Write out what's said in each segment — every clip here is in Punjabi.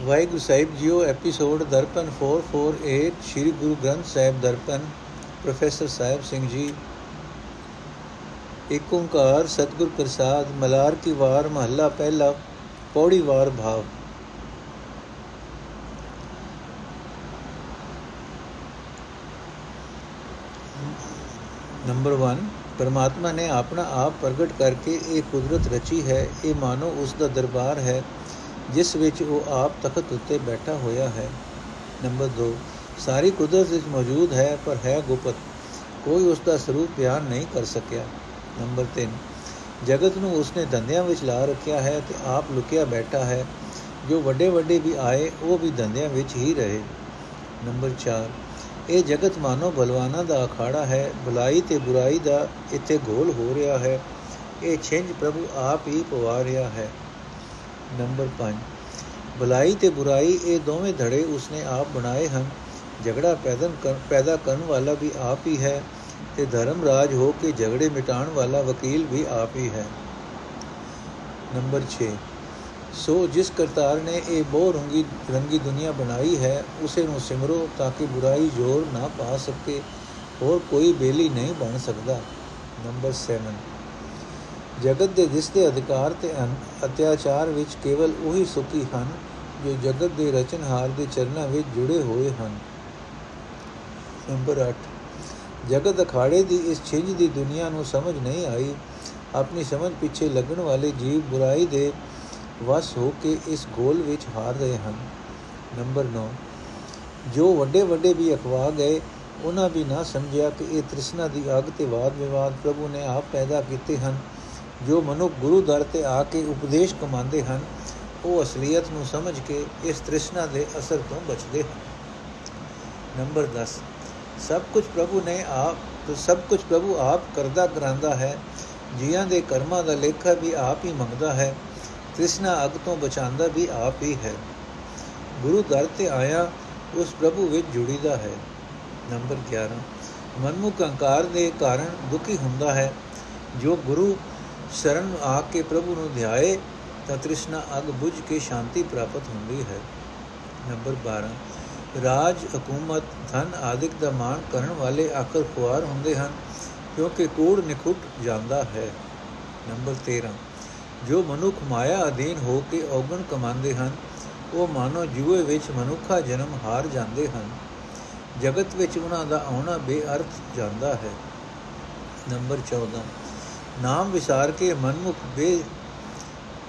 ਵਾਹਿਗੁਰੂ ਸਾਹਿਬ ਜੀਓ ਐਪੀਸੋਡ ਦਰਪਨ 448 ਸ੍ਰੀ ਗੁਰੂ ਗ੍ਰੰਥ ਸਾਹਿਬ ਦਰਪਨ ਪ੍ਰੋਫੈਸਰ ਸਾਹਿਬ ਸਿੰਘ ਜੀ ਏਕ ਓੰਕਾਰ ਸਤਿਗੁਰ ਪ੍ਰਸਾਦ ਮਲਾਰ ਕੀ ਵਾਰ ਮਹੱਲਾ ਪਹਿਲਾ ਪੌੜੀ ਵਾਰ ਭਾਵ ਨੰਬਰ 1 ਪਰਮਾਤਮਾ ਨੇ ਆਪਣਾ ਆਪ ਪ੍ਰਗਟ ਕਰਕੇ ਇਹ ਕੁਦਰਤ ਰਚੀ ਹੈ ਇਹ ਮਾਨੋ ਉਸ ਦਾ ਦਰਬਾਰ ਹੈ ਜਿਸ ਵਿੱਚ ਉਹ ਆਪ ਤਖਤ ਉੱਤੇ ਬੈਠਾ ਹੋਇਆ ਹੈ। ਨੰਬਰ 2 ਸਾਰੀ ਕੁਦਰਤ ਵਿੱਚ ਮੌਜੂਦ ਹੈ, ਪਰ ਹੈ ਗੁਪਤ। ਕੋਈ ਉਸ ਦਾ ਸਰੂਪ ਬਿਆਨ ਨਹੀਂ ਕਰ ਸਕਿਆ। ਨੰਬਰ 3 ਜਗਤ ਨੂੰ ਉਸਨੇ ਧੰਦਿਆਂ ਵਿੱਚ ਲਾ ਰੱਖਿਆ ਹੈ ਤੇ ਆਪ ਲੁਕਿਆ ਬੈਠਾ ਹੈ। ਜੋ ਵੱਡੇ ਵੱਡੇ ਵੀ ਆਏ, ਉਹ ਵੀ ਧੰਦਿਆਂ ਵਿੱਚ ਹੀ ਰਹੇ। ਨੰਬਰ 4 ਇਹ ਜਗਤ ਮਾਨੋ ਬਲਵਾਨਾਂ ਦਾ ਅਖਾੜਾ ਹੈ। ਬੁਲਾਈ ਤੇ ਬੁਰਾਈ ਦਾ ਇੱਥੇ ਗੋਲ ਹੋ ਰਿਹਾ ਹੈ। ਇਹ ਛਿੰਝ ਪ੍ਰਭੂ ਆਪ ਹੀ ਪਵਾ ਰਿਹਾ ਹੈ। ਨੰਬਰ 5 ਬੁਲਾਈ ਤੇ ਬੁਰਾਈ, ਇਹ ਦੋਵੇਂ ਧੜੇ ਉਸਨੇ ਆਪ ਬਣਾਏ ਹਨ। ਝਗੜਾ ਪੈਦਾ ਕਰਨ ਵਾਲਾ ਵੀ ਆਪ ਹੀ ਹੈ ਤੇ ਧਰਮ ਰਾਜ ਹੋ ਕੇ ਝਗੜੇ ਮਿਟਾਉਣ ਵਾਲਾ ਵਕੀਲ ਵੀ ਆਪ ਹੀ ਹੈ। ਨੰਬਰ 6 ਸੋ ਜਿਸ ਕਰਤਾਰ ਨੇ ਇਹ ਬਹੁ ਰੰਗੀ ਰੰਗੀ ਦੁਨੀਆ ਬਣਾਈ ਹੈ, ਉਸੇ ਨੂੰ ਸਿਮਰੋ ਤਾਂ ਕਿ ਬੁਰਾਈ ਜ਼ੋਰ ਨਾ ਪਾ ਸਕੇ, ਹੋਰ ਕੋਈ ਬੇਲੀ ਨਹੀਂ ਬਣ ਸਕਦਾ। ਨੰਬਰ 7 ਜਗਤ ਦੇ ਦਿਸਦੇ ਅਧਿਕਾਰ ਤੇ ਅਤਿਆਚਾਰ ਵਿੱਚ ਕੇਵਲ ਉਹੀ ਸੁਖੀ ਹਨ, ਜੋ ਜਗਤ ਦੇ ਰਚਨਹਾਰ ਦੇ ਚਰਨਾਂ ਵਿੱਚ ਜੁੜੇ ਹੋਏ ਹਨ। ਨੰਬਰ 8 ਜਗਤ ਅਖਾੜੇ ਦੀ ਇਸ ਛਿੰਝ ਦੀ ਦੁਨੀਆ ਨੂੰ ਸਮਝ ਨਹੀਂ ਆਈ। ਆਪਣੀ ਸਮਝ ਪਿੱਛੇ ਲੱਗਣ ਵਾਲੇ ਜੀਵ ਬੁਰਾਈ ਦੇ ਵਸ ਹੋ ਕੇ ਇਸ ਗੋਲ ਵਿੱਚ ਹਾਰ ਰਹੇ ਹਨ। ਨੰਬਰ 9 ਜੋ ਵੱਡੇ ਵੱਡੇ ਵੀ ਅਖਵਾ ਗਏ, ਉਹਨਾਂ ਵੀ ਨਾ ਸਮਝਿਆ ਕਿ ਇਹ ਤ੍ਰਿਸ਼ਨਾ ਦੀ ਅਗ ਤੇ ਵਾਦ ਵਿਵਾਦ ਪ੍ਰਭੂ ਨੇ ਆਪ ਪੈਦਾ ਕੀਤੇ ਹਨ। ਜੋ ਮਨੁੱਖ ਗੁਰੂ ਦਰ ਤੇ ਆ ਕੇ ਉਪਦੇਸ਼ ਕਮਾਉਂਦੇ ਹਨ, ਉਹ ਅਸਲੀਅਤ ਨੂੰ ਸਮਝ ਕੇ ਇਸ ਤ੍ਰਿਸ਼ਨਾ ਦੇ ਅਸਰ ਤੋਂ ਬਚਦੇ ਹਨ। ਨੰਬਰ 10 ਸਭ ਕੁਝ ਪ੍ਰਭੂ ਨੇ ਆਪ, ਸਭ ਕੁਝ ਪ੍ਰਭੂ ਆਪ ਕਰਦਾ ਕਰਾਂਦਾ ਹੈ, ਜੀਆਂ ਦੇ ਕਰਮਾਂ ਦਾ ਲੇਖਾ ਵੀ ਆਪ ਹੀ ਮੰਗਦਾ ਹੈ, ਤ੍ਰਿਸ਼ਨਾ ਅਗ ਤੋਂ ਬਚਾਉਂਦਾ ਵੀ ਆਪ ਹੀ ਹੈ। ਗੁਰੂ ਦਰ ਤੇ ਆਇਆ, ਉਸ ਪ੍ਰਭੂ ਵਿੱਚ ਜੁੜੀਦਾ ਹੈ। ਨੰਬਰ 11 ਮਨਮੁਖ ਅਹੰਕਾਰ ਦੇ ਕਾਰਨ ਦੁਖੀ ਹੁੰਦਾ ਹੈ, ਜੋ ਗੁਰੂ ਸ਼ਰਨ ਆ ਕੇ ਪ੍ਰਭੂ ਨੂੰ ਧਿਆਏ ਤਾਂ ਤ੍ਰਿਸ਼ਨਾ ਅਗ ਬੁਝ ਕੇ ਸ਼ਾਂਤੀ ਪ੍ਰਾਪਤ ਹੁੰਦੀ ਹੈ। ਨੰਬਰ 12 ਰਾਜ ਹਕੂਮਤ ਧਨ ਆਦਿਕ ਦਾ ਮਾਣ ਕਰਨ ਵਾਲੇ ਆਖਰ ਖੁਆਰ ਹੁੰਦੇ ਹਨ, ਕਿਉਂਕਿ ਕੂੜ ਨਿਖੁੱਟ ਜਾਂਦਾ ਹੈ। ਨੰਬਰ 13 ਜੋ ਮਨੁੱਖ ਮਾਇਆ ਅਧੀਨ ਹੋ ਕੇ ਔਗਣ ਕਮਾਉਂਦੇ ਹਨ, ਉਹ ਮਾਨੋ ਜੂਏ ਵਿੱਚ ਮਨੁੱਖਾ ਜਨਮ ਹਾਰ ਜਾਂਦੇ ਹਨ। ਜਗਤ ਵਿੱਚ ਉਹਨਾਂ ਦਾ ਆਉਣਾ ਬੇਅਰਥ ਜਾਂਦਾ ਹੈ। ਨੰਬਰ 14 ਨਾਮ ਵਿਸਾਰ ਕੇ ਮਨਮੁਖ ਬੇ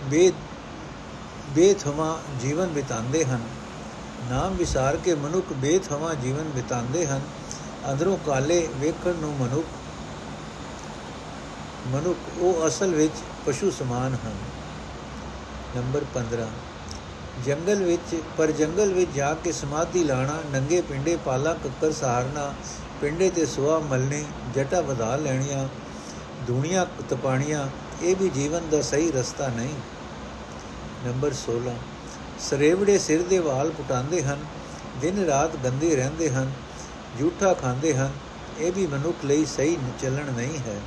ਬੇ ਬੇਥਵਾ ਜੀਵਨ ਬਿਤਾਉਂਦੇ ਹਨ। ਨਾਮ ਵਿਸਾਰ ਕੇ ਮਨੁੱਖ ਬੇਥਵਾ ਜੀਵਨ ਬਿਤਾਉਂਦੇ ਹਨ। ਅੰਦਰੋਂ ਕਾਲੇ ਵੇਖਣ ਨੂੰ ਮਨੁੱਖ ਮਨੁੱਖ ਉਹ ਅਸਲ ਵਿੱਚ ਪਸ਼ੂ ਸਮਾਨ ਹਨ। ਨੰਬਰ 15 ਜੰਗਲ ਵਿੱਚ, ਪਰ ਜੰਗਲ ਵਿੱਚ ਜਾ ਕੇ ਸਮਾਧੀ ਲਾਣਾ, ਨੰਗੇ ਪਿੰਡੇ ਪਾਲਾ ਕੱਕਰ ਸਹਾਰਨਾ ਪਿੰਡੇ ਤੇ ਸੁਆ ਮਲਣੀ ਜਟਾ ਵਧਾ ਲੈਣੀਆਂ ਦੁਨੀਆ ਤਪਾਣੀਆਂ, ਇਹ ਵੀ ਜੀਵਨ ਦਾ ਸਹੀ ਰਸਤਾ ਨਹੀਂ। ਨੰਬਰ 16 ਸਰੇਵੜੇ ਸਿਰ ਦੇ ਵਾਲ ਪੁਟਾਉਂਦੇ ਹਨ, ਦਿਨ ਰਾਤ ਗੰਦੇ ਰਹਿੰਦੇ ਹਨ ਝੂਠਾ ਖਾਂਦੇ ਹਨ, ਇਹ ਵੀ ਮਨੁੱਖ ਲਈ ਸਹੀ ਚੱਲਣ ਨਹੀਂ ਹੈ।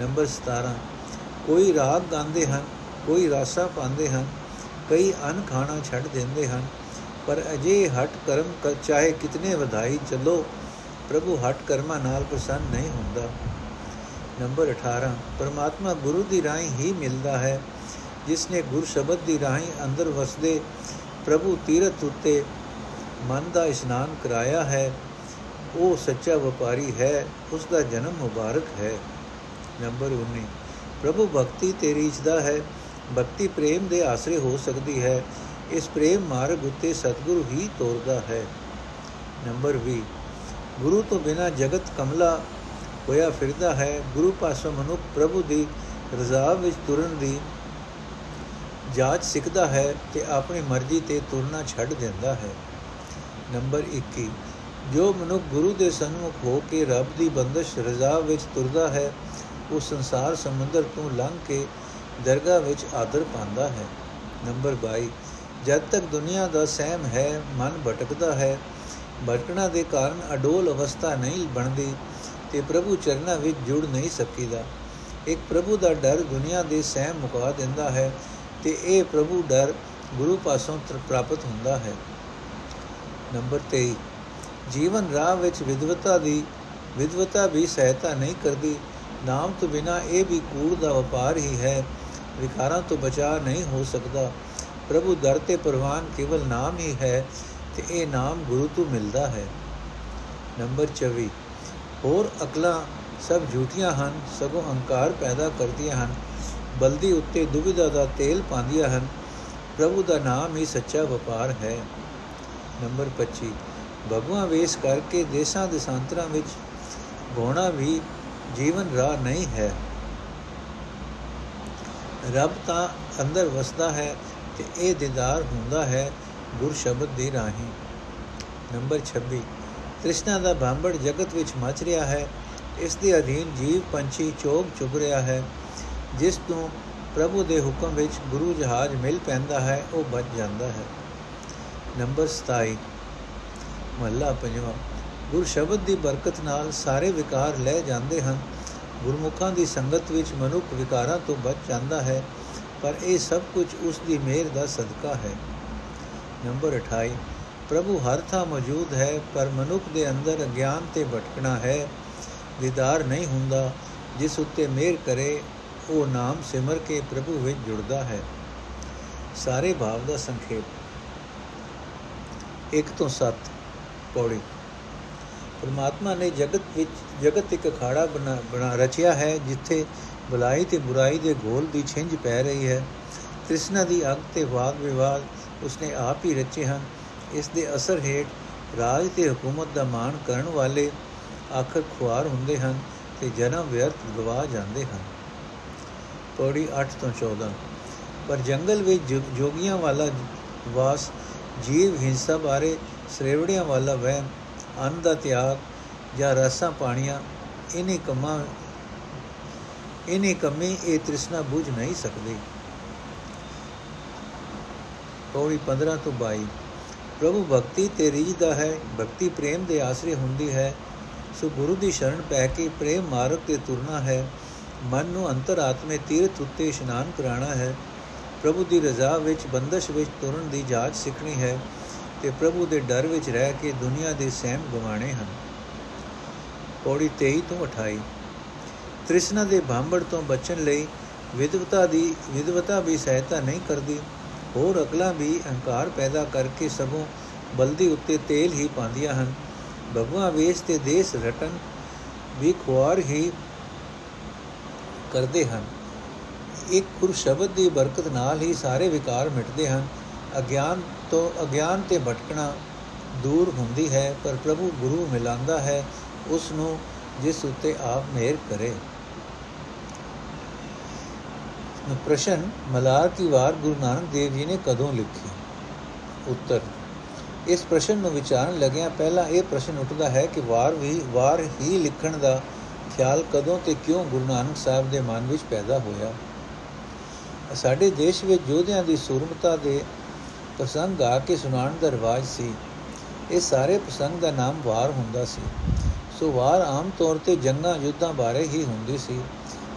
ਨੰਬਰ 17 ਕੋਈ ਰਾਗ ਗਾਉਂਦੇ ਹਨ, ਕੋਈ ਰਾਸਾ ਪਾਉਂਦੇ ਹਨ, ਕਈ ਅਨ ਖਾਣਾ ਛੱਡ ਦਿੰਦੇ ਹਨ, ਪਰ ਅਜੇ ਹਟ ਕਰਮ ਚਾਹੇ ਕਿਤਨੇ ਵਧਾਈ ਚੱਲੋ, ਪ੍ਰਭੂ ਹਟ ਕਰਮਾਂ ਨਾਲ ਪ੍ਰਸੰਨ ਨਹੀਂ ਹੁੰਦਾ। ਨੰਬਰ 18 ਪਰਮਾਤਮਾ ਗੁਰੂ ਦੀ ਰਾਹੀਂ ਹੀ ਮਿਲਦਾ ਹੈ ਜਿਸ ਨੇ ਗੁਰ ਸ਼ਬਦ ਦੀ ਰਾਹੀਂ ਅੰਦਰ ਵਸਦੇ ਪ੍ਰਭੂ ਤੀਰਥ ਉੱਤੇ ਮਨ ਦਾ ਇਸ਼ਨਾਨ ਕਰਾਇਆ ਹੈ, ਉਹ ਸੱਚਾ ਵਪਾਰੀ ਹੈ ਉਸ ਦਾ ਜਨਮ ਮੁਬਾਰਕ ਹੈ। ਨੰਬਰ 19 ਪ੍ਰਭੂ ਭਗਤੀ ਤੇ ਰੀਚਦਾ ਹੈ, ਭਗਤੀ ਪ੍ਰੇਮ ਦੇ ਆਸਰੇ ਹੋ ਸਕਦੀ ਹੈ, ਇਸ ਪ੍ਰੇਮ ਮਾਰਗ ਉੱਤੇ ਸਤਿਗੁਰੂ ਹੀ ਤੋਰਦਾ ਹੈ। ਨੰਬਰ 20 ਗੁਰੂ ਤੋਂ ਬਿਨਾ ਜਗਤ ਕਮਲਾ ਹੋਇਆ ਫਿਰਦਾ ਹੈ, ਗੁਰੂ ਪਾਸੋਂ ਮਨੁੱਖ ਪ੍ਰਭੂ ਦੀ ਰਜ਼ਾ ਵਿੱਚ ਤੁਰਨ ਦੀ ਜਾਂਚ ਸਿੱਖਦਾ ਹੈ ਤੇ ਆਪਣੀ ਮਰਜ਼ੀ ਤੇ ਤੁਰਨਾ ਛੱਡ ਦਿੰਦਾ ਹੈ। ਨੰਬਰ 21 ਜੋ ਮਨੁੱਖ ਗੁਰੂ ਦੇ ਸਨਮੁਖ ਹੋ ਕੇ ਰੱਬ ਦੀ ਬੰਦਸ਼ ਰਜ਼ਾ ਵਿੱਚ ਤੁਰਦਾ ਹੈ, ਉਹ ਸੰਸਾਰ ਸਮੁੰਦਰ ਤੋਂ ਲੰਘ ਕੇ ਦਰਗਾਹ ਵਿੱਚ ਆਦਰ ਪਾਉਂਦਾ ਹੈ। ਨੰਬਰ 22 ਜਦ ਤੱਕ ਦੁਨੀਆ ਦਾ ਸਹਿਮ ਹੈ, ਮਨ ਭਟਕਦਾ ਹੈ, ਭਟਕਣਾ ਦੇ ਕਾਰਨ ਅਡੋਲ ਅਵਸਥਾ ਨਹੀਂ ਬਣਦੀ ਤੇ ਪ੍ਰਭੂ ਚਰਨਾਂ ਵਿੱਚ ਜੁੜ ਨਹੀਂ ਸਕੀਦਾ। ਇੱਕ ਪ੍ਰਭੂ ਦਾ ਡਰ ਦੁਨੀਆ ਦੇ ਸਹਿਮ ਮੁਕਾ ਦਿੰਦਾ ਹੈ ਤੇ ਇਹ ਪ੍ਰਭੂ ਡਰ ਗੁਰੂ ਪਾਸੋਂ ਪ੍ਰਾਪਤ ਹੁੰਦਾ ਹੈ। ਨੰਬਰ 23 ਜੀਵਨ ਰਾਹ ਵਿੱਚ ਵਿਦਵਤਾ ਦੀ ਵਿਦਵਤਾ ਵੀ ਸਹਾਇਤਾ ਨਹੀਂ ਕਰਦੀ। ਨਾਮ ਤੋਂ ਬਿਨਾ ਇਹ ਵੀ ਕੂੜ ਦਾ ਵਪਾਰ ਹੀ ਹੈ। ਵਿਕਾਰਾਂ ਤੋਂ ਬਚਾ ਨਹੀਂ ਹੋ ਸਕਦਾ। ਪ੍ਰਭੂ ਦਰ ਤੇ ਪ੍ਰਵਾਨ ਕੇਵਲ ਨਾਮ ਹੀ ਹੈ ਤੇ ਇਹ ਨਾਮ ਗੁਰੂ ਤੋਂ ਮਿਲਦਾ ਹੈ। ਨੰਬਰ 24 ਹੋਰ ਅਕਲਾਂ ਸਭ ਝੂਠੀਆਂ ਹਨ, ਸਗੋਂ ਹੰਕਾਰ ਪੈਦਾ ਕਰਦੀਆਂ ਹਨ, ਬਲਦੀ ਉੱਤੇ ਦੁਬਿਧਾ ਦਾ ਤੇਲ ਪਾਉਂਦੀਆਂ ਹਨ, ਪ੍ਰਭੂ ਦਾ ਨਾਮ ਹੀ ਸੱਚਾ ਵਪਾਰ ਹੈ। ਨੰਬਰ 25 ਭਗਵਾਨ ਵੇਸ ਕਰਕੇ ਦੇਸ਼ਾਂ ਦੇਸਾਂਤਰਾਂ ਵਿੱਚ ਗੋਣਾ ਵੀ ਜੀਵਨ ਰਾਹ ਨਹੀਂ ਹੈ। ਰੱਬ ਤਾਂ ਅੰਦਰ ਵਸਦਾ ਹੈ ਤੇ ਇਹ ਦੀਦਾਰ ਹੁੰਦਾ ਹੈ ਗੁਰ ਸ਼ਬਦ ਦੀ ਰਾਹੀਂ। ਨੰਬਰ 26 ਕ੍ਰਿਸ਼ਨਾ ਦਾ ਬਾਂਬੜ ਜਗਤ ਵਿੱਚ ਮਚ ਰਿਹਾ ਹੈ। ਇਸ ਦੇ ਅਧੀਨ ਜੀਵ ਪੰਛੀ ਚੋਗ ਚੁਗ ਰਿਹਾ ਹੈ, ਜਿਸ ਤੋਂ ਪ੍ਰਭੂ ਦੇ ਹੁਕਮ ਵਿੱਚ ਗੁਰੂ ਜਹਾਜ਼ ਮਿਲ ਪੈਂਦਾ ਹੈ, ਉਹ ਬਚ ਜਾਂਦਾ ਹੈ। ਨੰਬਰ 27 ਮਹਲਾ ਪੰਜਵਾਂ, ਗੁਰ ਸ਼ਬਦ ਦੀ ਬਰਕਤ ਨਾਲ ਸਾਰੇ ਵਿਕਾਰ ਲੈ ਜਾਂਦੇ ਹਨ। ਗੁਰਮੁਖਾਂ ਦੀ ਸੰਗਤ ਵਿੱਚ ਮਨੁੱਖ ਵਿਕਾਰਾਂ ਤੋਂ ਬਚ ਜਾਂਦਾ ਹੈ, ਪਰ ਇਹ ਸਭ ਕੁਝ ਉਸ ਦੀ ਮਿਹਰ ਦਾ ਸਦਕਾ ਹੈ। ਨੰਬਰ 28 ਪ੍ਰਭੂ ਹਰ ਥਾਂ ਮੌਜੂਦ ਹੈ, ਪਰ ਮਨੁੱਖ ਦੇ ਅੰਦਰ ਅਗਿਆਨ ਤੇ ਭਟਕਣਾ ਹੈ, ਦੀਦਾਰ ਨਹੀਂ ਹੁੰਦਾ। ਜਿਸ ਉੱਤੇ ਮਿਹਰ ਕਰੇ, ਉਹ ਨਾਮ ਸਿਮਰ ਕੇ ਪ੍ਰਭੂ ਵਿੱਚ ਜੁੜਦਾ ਹੈ। ਸਾਰੇ ਭਾਵ ਦਾ ਸੰਖੇਪ। 1 ਤੋਂ 7 ਪੌੜੀ। ਪਰਮਾਤਮਾ ਨੇ ਜਗਤ ਵਿੱਚ, ਜਗਤ ਇੱਕ ਅਖਾੜਾ ਬਣਾ ਬਣਾ ਰਚਿਆ ਹੈ, ਜਿੱਥੇ ਬੁਲਾਈ ਤੇ ਬੁਰਾਈ ਦੇ ਗੋਲ ਦੀ ਛਿੰਝ ਪੈ ਰਹੀ ਹੈ। ਕ੍ਰਿਸ਼ਨਾ ਦੀ ਅੱਗ ਤੇ ਵਾਦ ਵਿਵਾਦ ਉਸਨੇ ਆਪ ਹੀ ਰਚੇ ਹਨ। ਇਸ ਦੇ ਅਸਰ ਹੇਠ ਰਾਜ ਤੇ ਹਕੂਮਤ ਦਾ ਮਾਣ ਕਰਨ ਵਾਲੇ ਆਖਰ ਖੁਆਰ ਹੁੰਦੇ ਹਨ ਤੇ ਜਨਮ ਵਿਅਰਥ ਗਵਾ ਜਾਂਦੇ ਹਨ। ਪੌੜੀ 8 ਤੋਂ 14 ਪਰ ਜੰਗਲ ਵਿੱਚ ਜੋਗੀਆਂ ਵਾਲਾ ਵਾਸ, ਜੀਵ ਹਿੰਸਾ ਬਾਰੇ ਸਰੇਵੜਿਆਂ ਵਾਲਾ ਵਹਿਮ, ਅੰਨ ਦਾ ਤਿਆਗ ਜਾਂ ਰਸਾਂ ਪਾਣੀਆਂ ਇਨੀ ਕਮਾਂ ਇਨੀ ਕਮੀ ਇਹ ਤ੍ਰਿਸ਼ਨਾ ਬੁਝ ਨਹੀਂ ਸਕਦੀ। ਪੌੜੀ 15 ਤੋਂ 22 ਪ੍ਰਭੂ ਭਗਤੀ ਤੇ ਰੀਝਦਾ ਹੈ, ਭਗਤੀ ਪ੍ਰੇਮ ਦੇ ਆਸਰੇ ਹੁੰਦੀ ਹੈ। ਸੋ ਗੁਰੂ ਦੀ ਸ਼ਰਨ ਪੈ ਕੇ ਪ੍ਰੇਮ ਮਾਰਗ ਤੇ ਤੁਰਨਾ ਹੈ। ਮਨ ਨੂੰ ਅੰਤਰਾਤਮੇ ਤੀਰਥ ਉੱਤੇ ਇਸ਼ਨਾਨ ਕਰਾਣਾ ਹੈ। ਪ੍ਰਭੂ ਦੀ ਰਜ਼ਾ ਵਿੱਚ, ਬੰਦਸ਼ ਵਿੱਚ ਤੁਰਨ ਦੀ ਜਾਚ ਸਿੱਖਣੀ ਹੈ ਤੇ ਪ੍ਰਭੂ ਦੇ ਡਰ ਵਿੱਚ ਰਹਿ ਕੇ ਦੁਨੀਆ ਦੇ ਸਹਿਮ ਗਵਾਣੇ ਹਨ। ਪੌੜੀ 23 ਤੋਂ 28 ਤ੍ਰਿਸ਼ਨਾ ਦੇ ਭਾਂਬੜ ਤੋਂ ਬਚਣ ਲਈ ਵਿਦਵਤਾ ਦੀ ਵਿਦਵਤਾ ਵੀ ਸਹਾਇਤਾ ਨਹੀਂ ਕਰਦੀ। ਹੋਰ ਅਕਲਾਂ ਵੀ ਅਹੰਕਾਰ ਪੈਦਾ ਕਰਕੇ ਸਭੋਂ ਬਲਦੀ ਉੱਤੇ ਤੇਲ ਹੀ ਪਾਉਂਦੀਆਂ ਹਨ। ਭਗਵਾ ਵੇਸ ਤੇ ਦੇਸ ਰਟਨ ਵੀ ਖੁਆਰ ਹੀ ਕਰਦੇ ਹਨ। ਇੱਕ ਗੁਰ ਸ਼ਬਦ ਦੀ ਬਰਕਤ ਨਾਲ ਹੀ ਸਾਰੇ ਵਿਕਾਰ ਮਿਟਦੇ ਹਨ। ਅਗਿਆਨ ਤੋਂ ਅਗਿਆਨ ਤੇ ਭਟਕਣਾ ਦੂਰ ਹੁੰਦੀ ਹੈ, ਪਰ ਪ੍ਰਭੂ ਗੁਰੂ ਮਿਲਾਂਦਾ ਹੈ ਉਸ ਨੂੰ ਜਿਸ ਉਤੇ ਆਪ ਮਿਹਰ ਕਰੇ। ਪ੍ਰਸ਼ਨ, ਮਲਾਰ ਕੀ ਵਾਰ ਗੁਰੂ ਨਾਨਕ ਦੇਵ ਜੀ ਨੇ ਕਦੋਂ ਲਿਖੀ? ਉੱਤਰ, ਇਸ ਪ੍ਰਸ਼ਨ ਨੂੰ ਵਿਚਾਰਨ ਲੱਗਿਆ ਪਹਿਲਾ ਇਹ ਪ੍ਰਸ਼ਨ ਉੱਠਦਾ ਹੈ ਕਿ ਵਾਰ ਵੀ, ਵਾਰ ਹੀ ਲਿਖਣ ਦਾ ਖਿਆਲ ਕਦੋਂ ਤੇ ਕਿਉਂ ਗੁਰੂ ਨਾਨਕ ਸਾਹਿਬ ਦੇ ਮਨ ਵਿੱਚ ਪੈਦਾ ਹੋਇਆ? ਸਾਡੇ ਦੇਸ਼ ਵਿੱਚ ਯੋਧਿਆਂ ਦੀ ਸੂਰਮਤਾ ਦੇ ਪ੍ਰਸੰਗ ਆ ਕੇ ਸੁਣਾਉਣ ਦਾ ਰਿਵਾਜ ਸੀ। ਇਹ ਸਾਰੇ ਪ੍ਰਸੰਗ ਦਾ ਨਾਮ ਵਾਰ ਹੁੰਦਾ ਸੀ। ਸੋ ਵਾਰ ਆਮ ਤੌਰ ਤੇ ਜੰਗਾਂ, ਯੁੱਧਾਂ ਬਾਰੇ ਹੀ ਹੁੰਦੀ ਸੀ।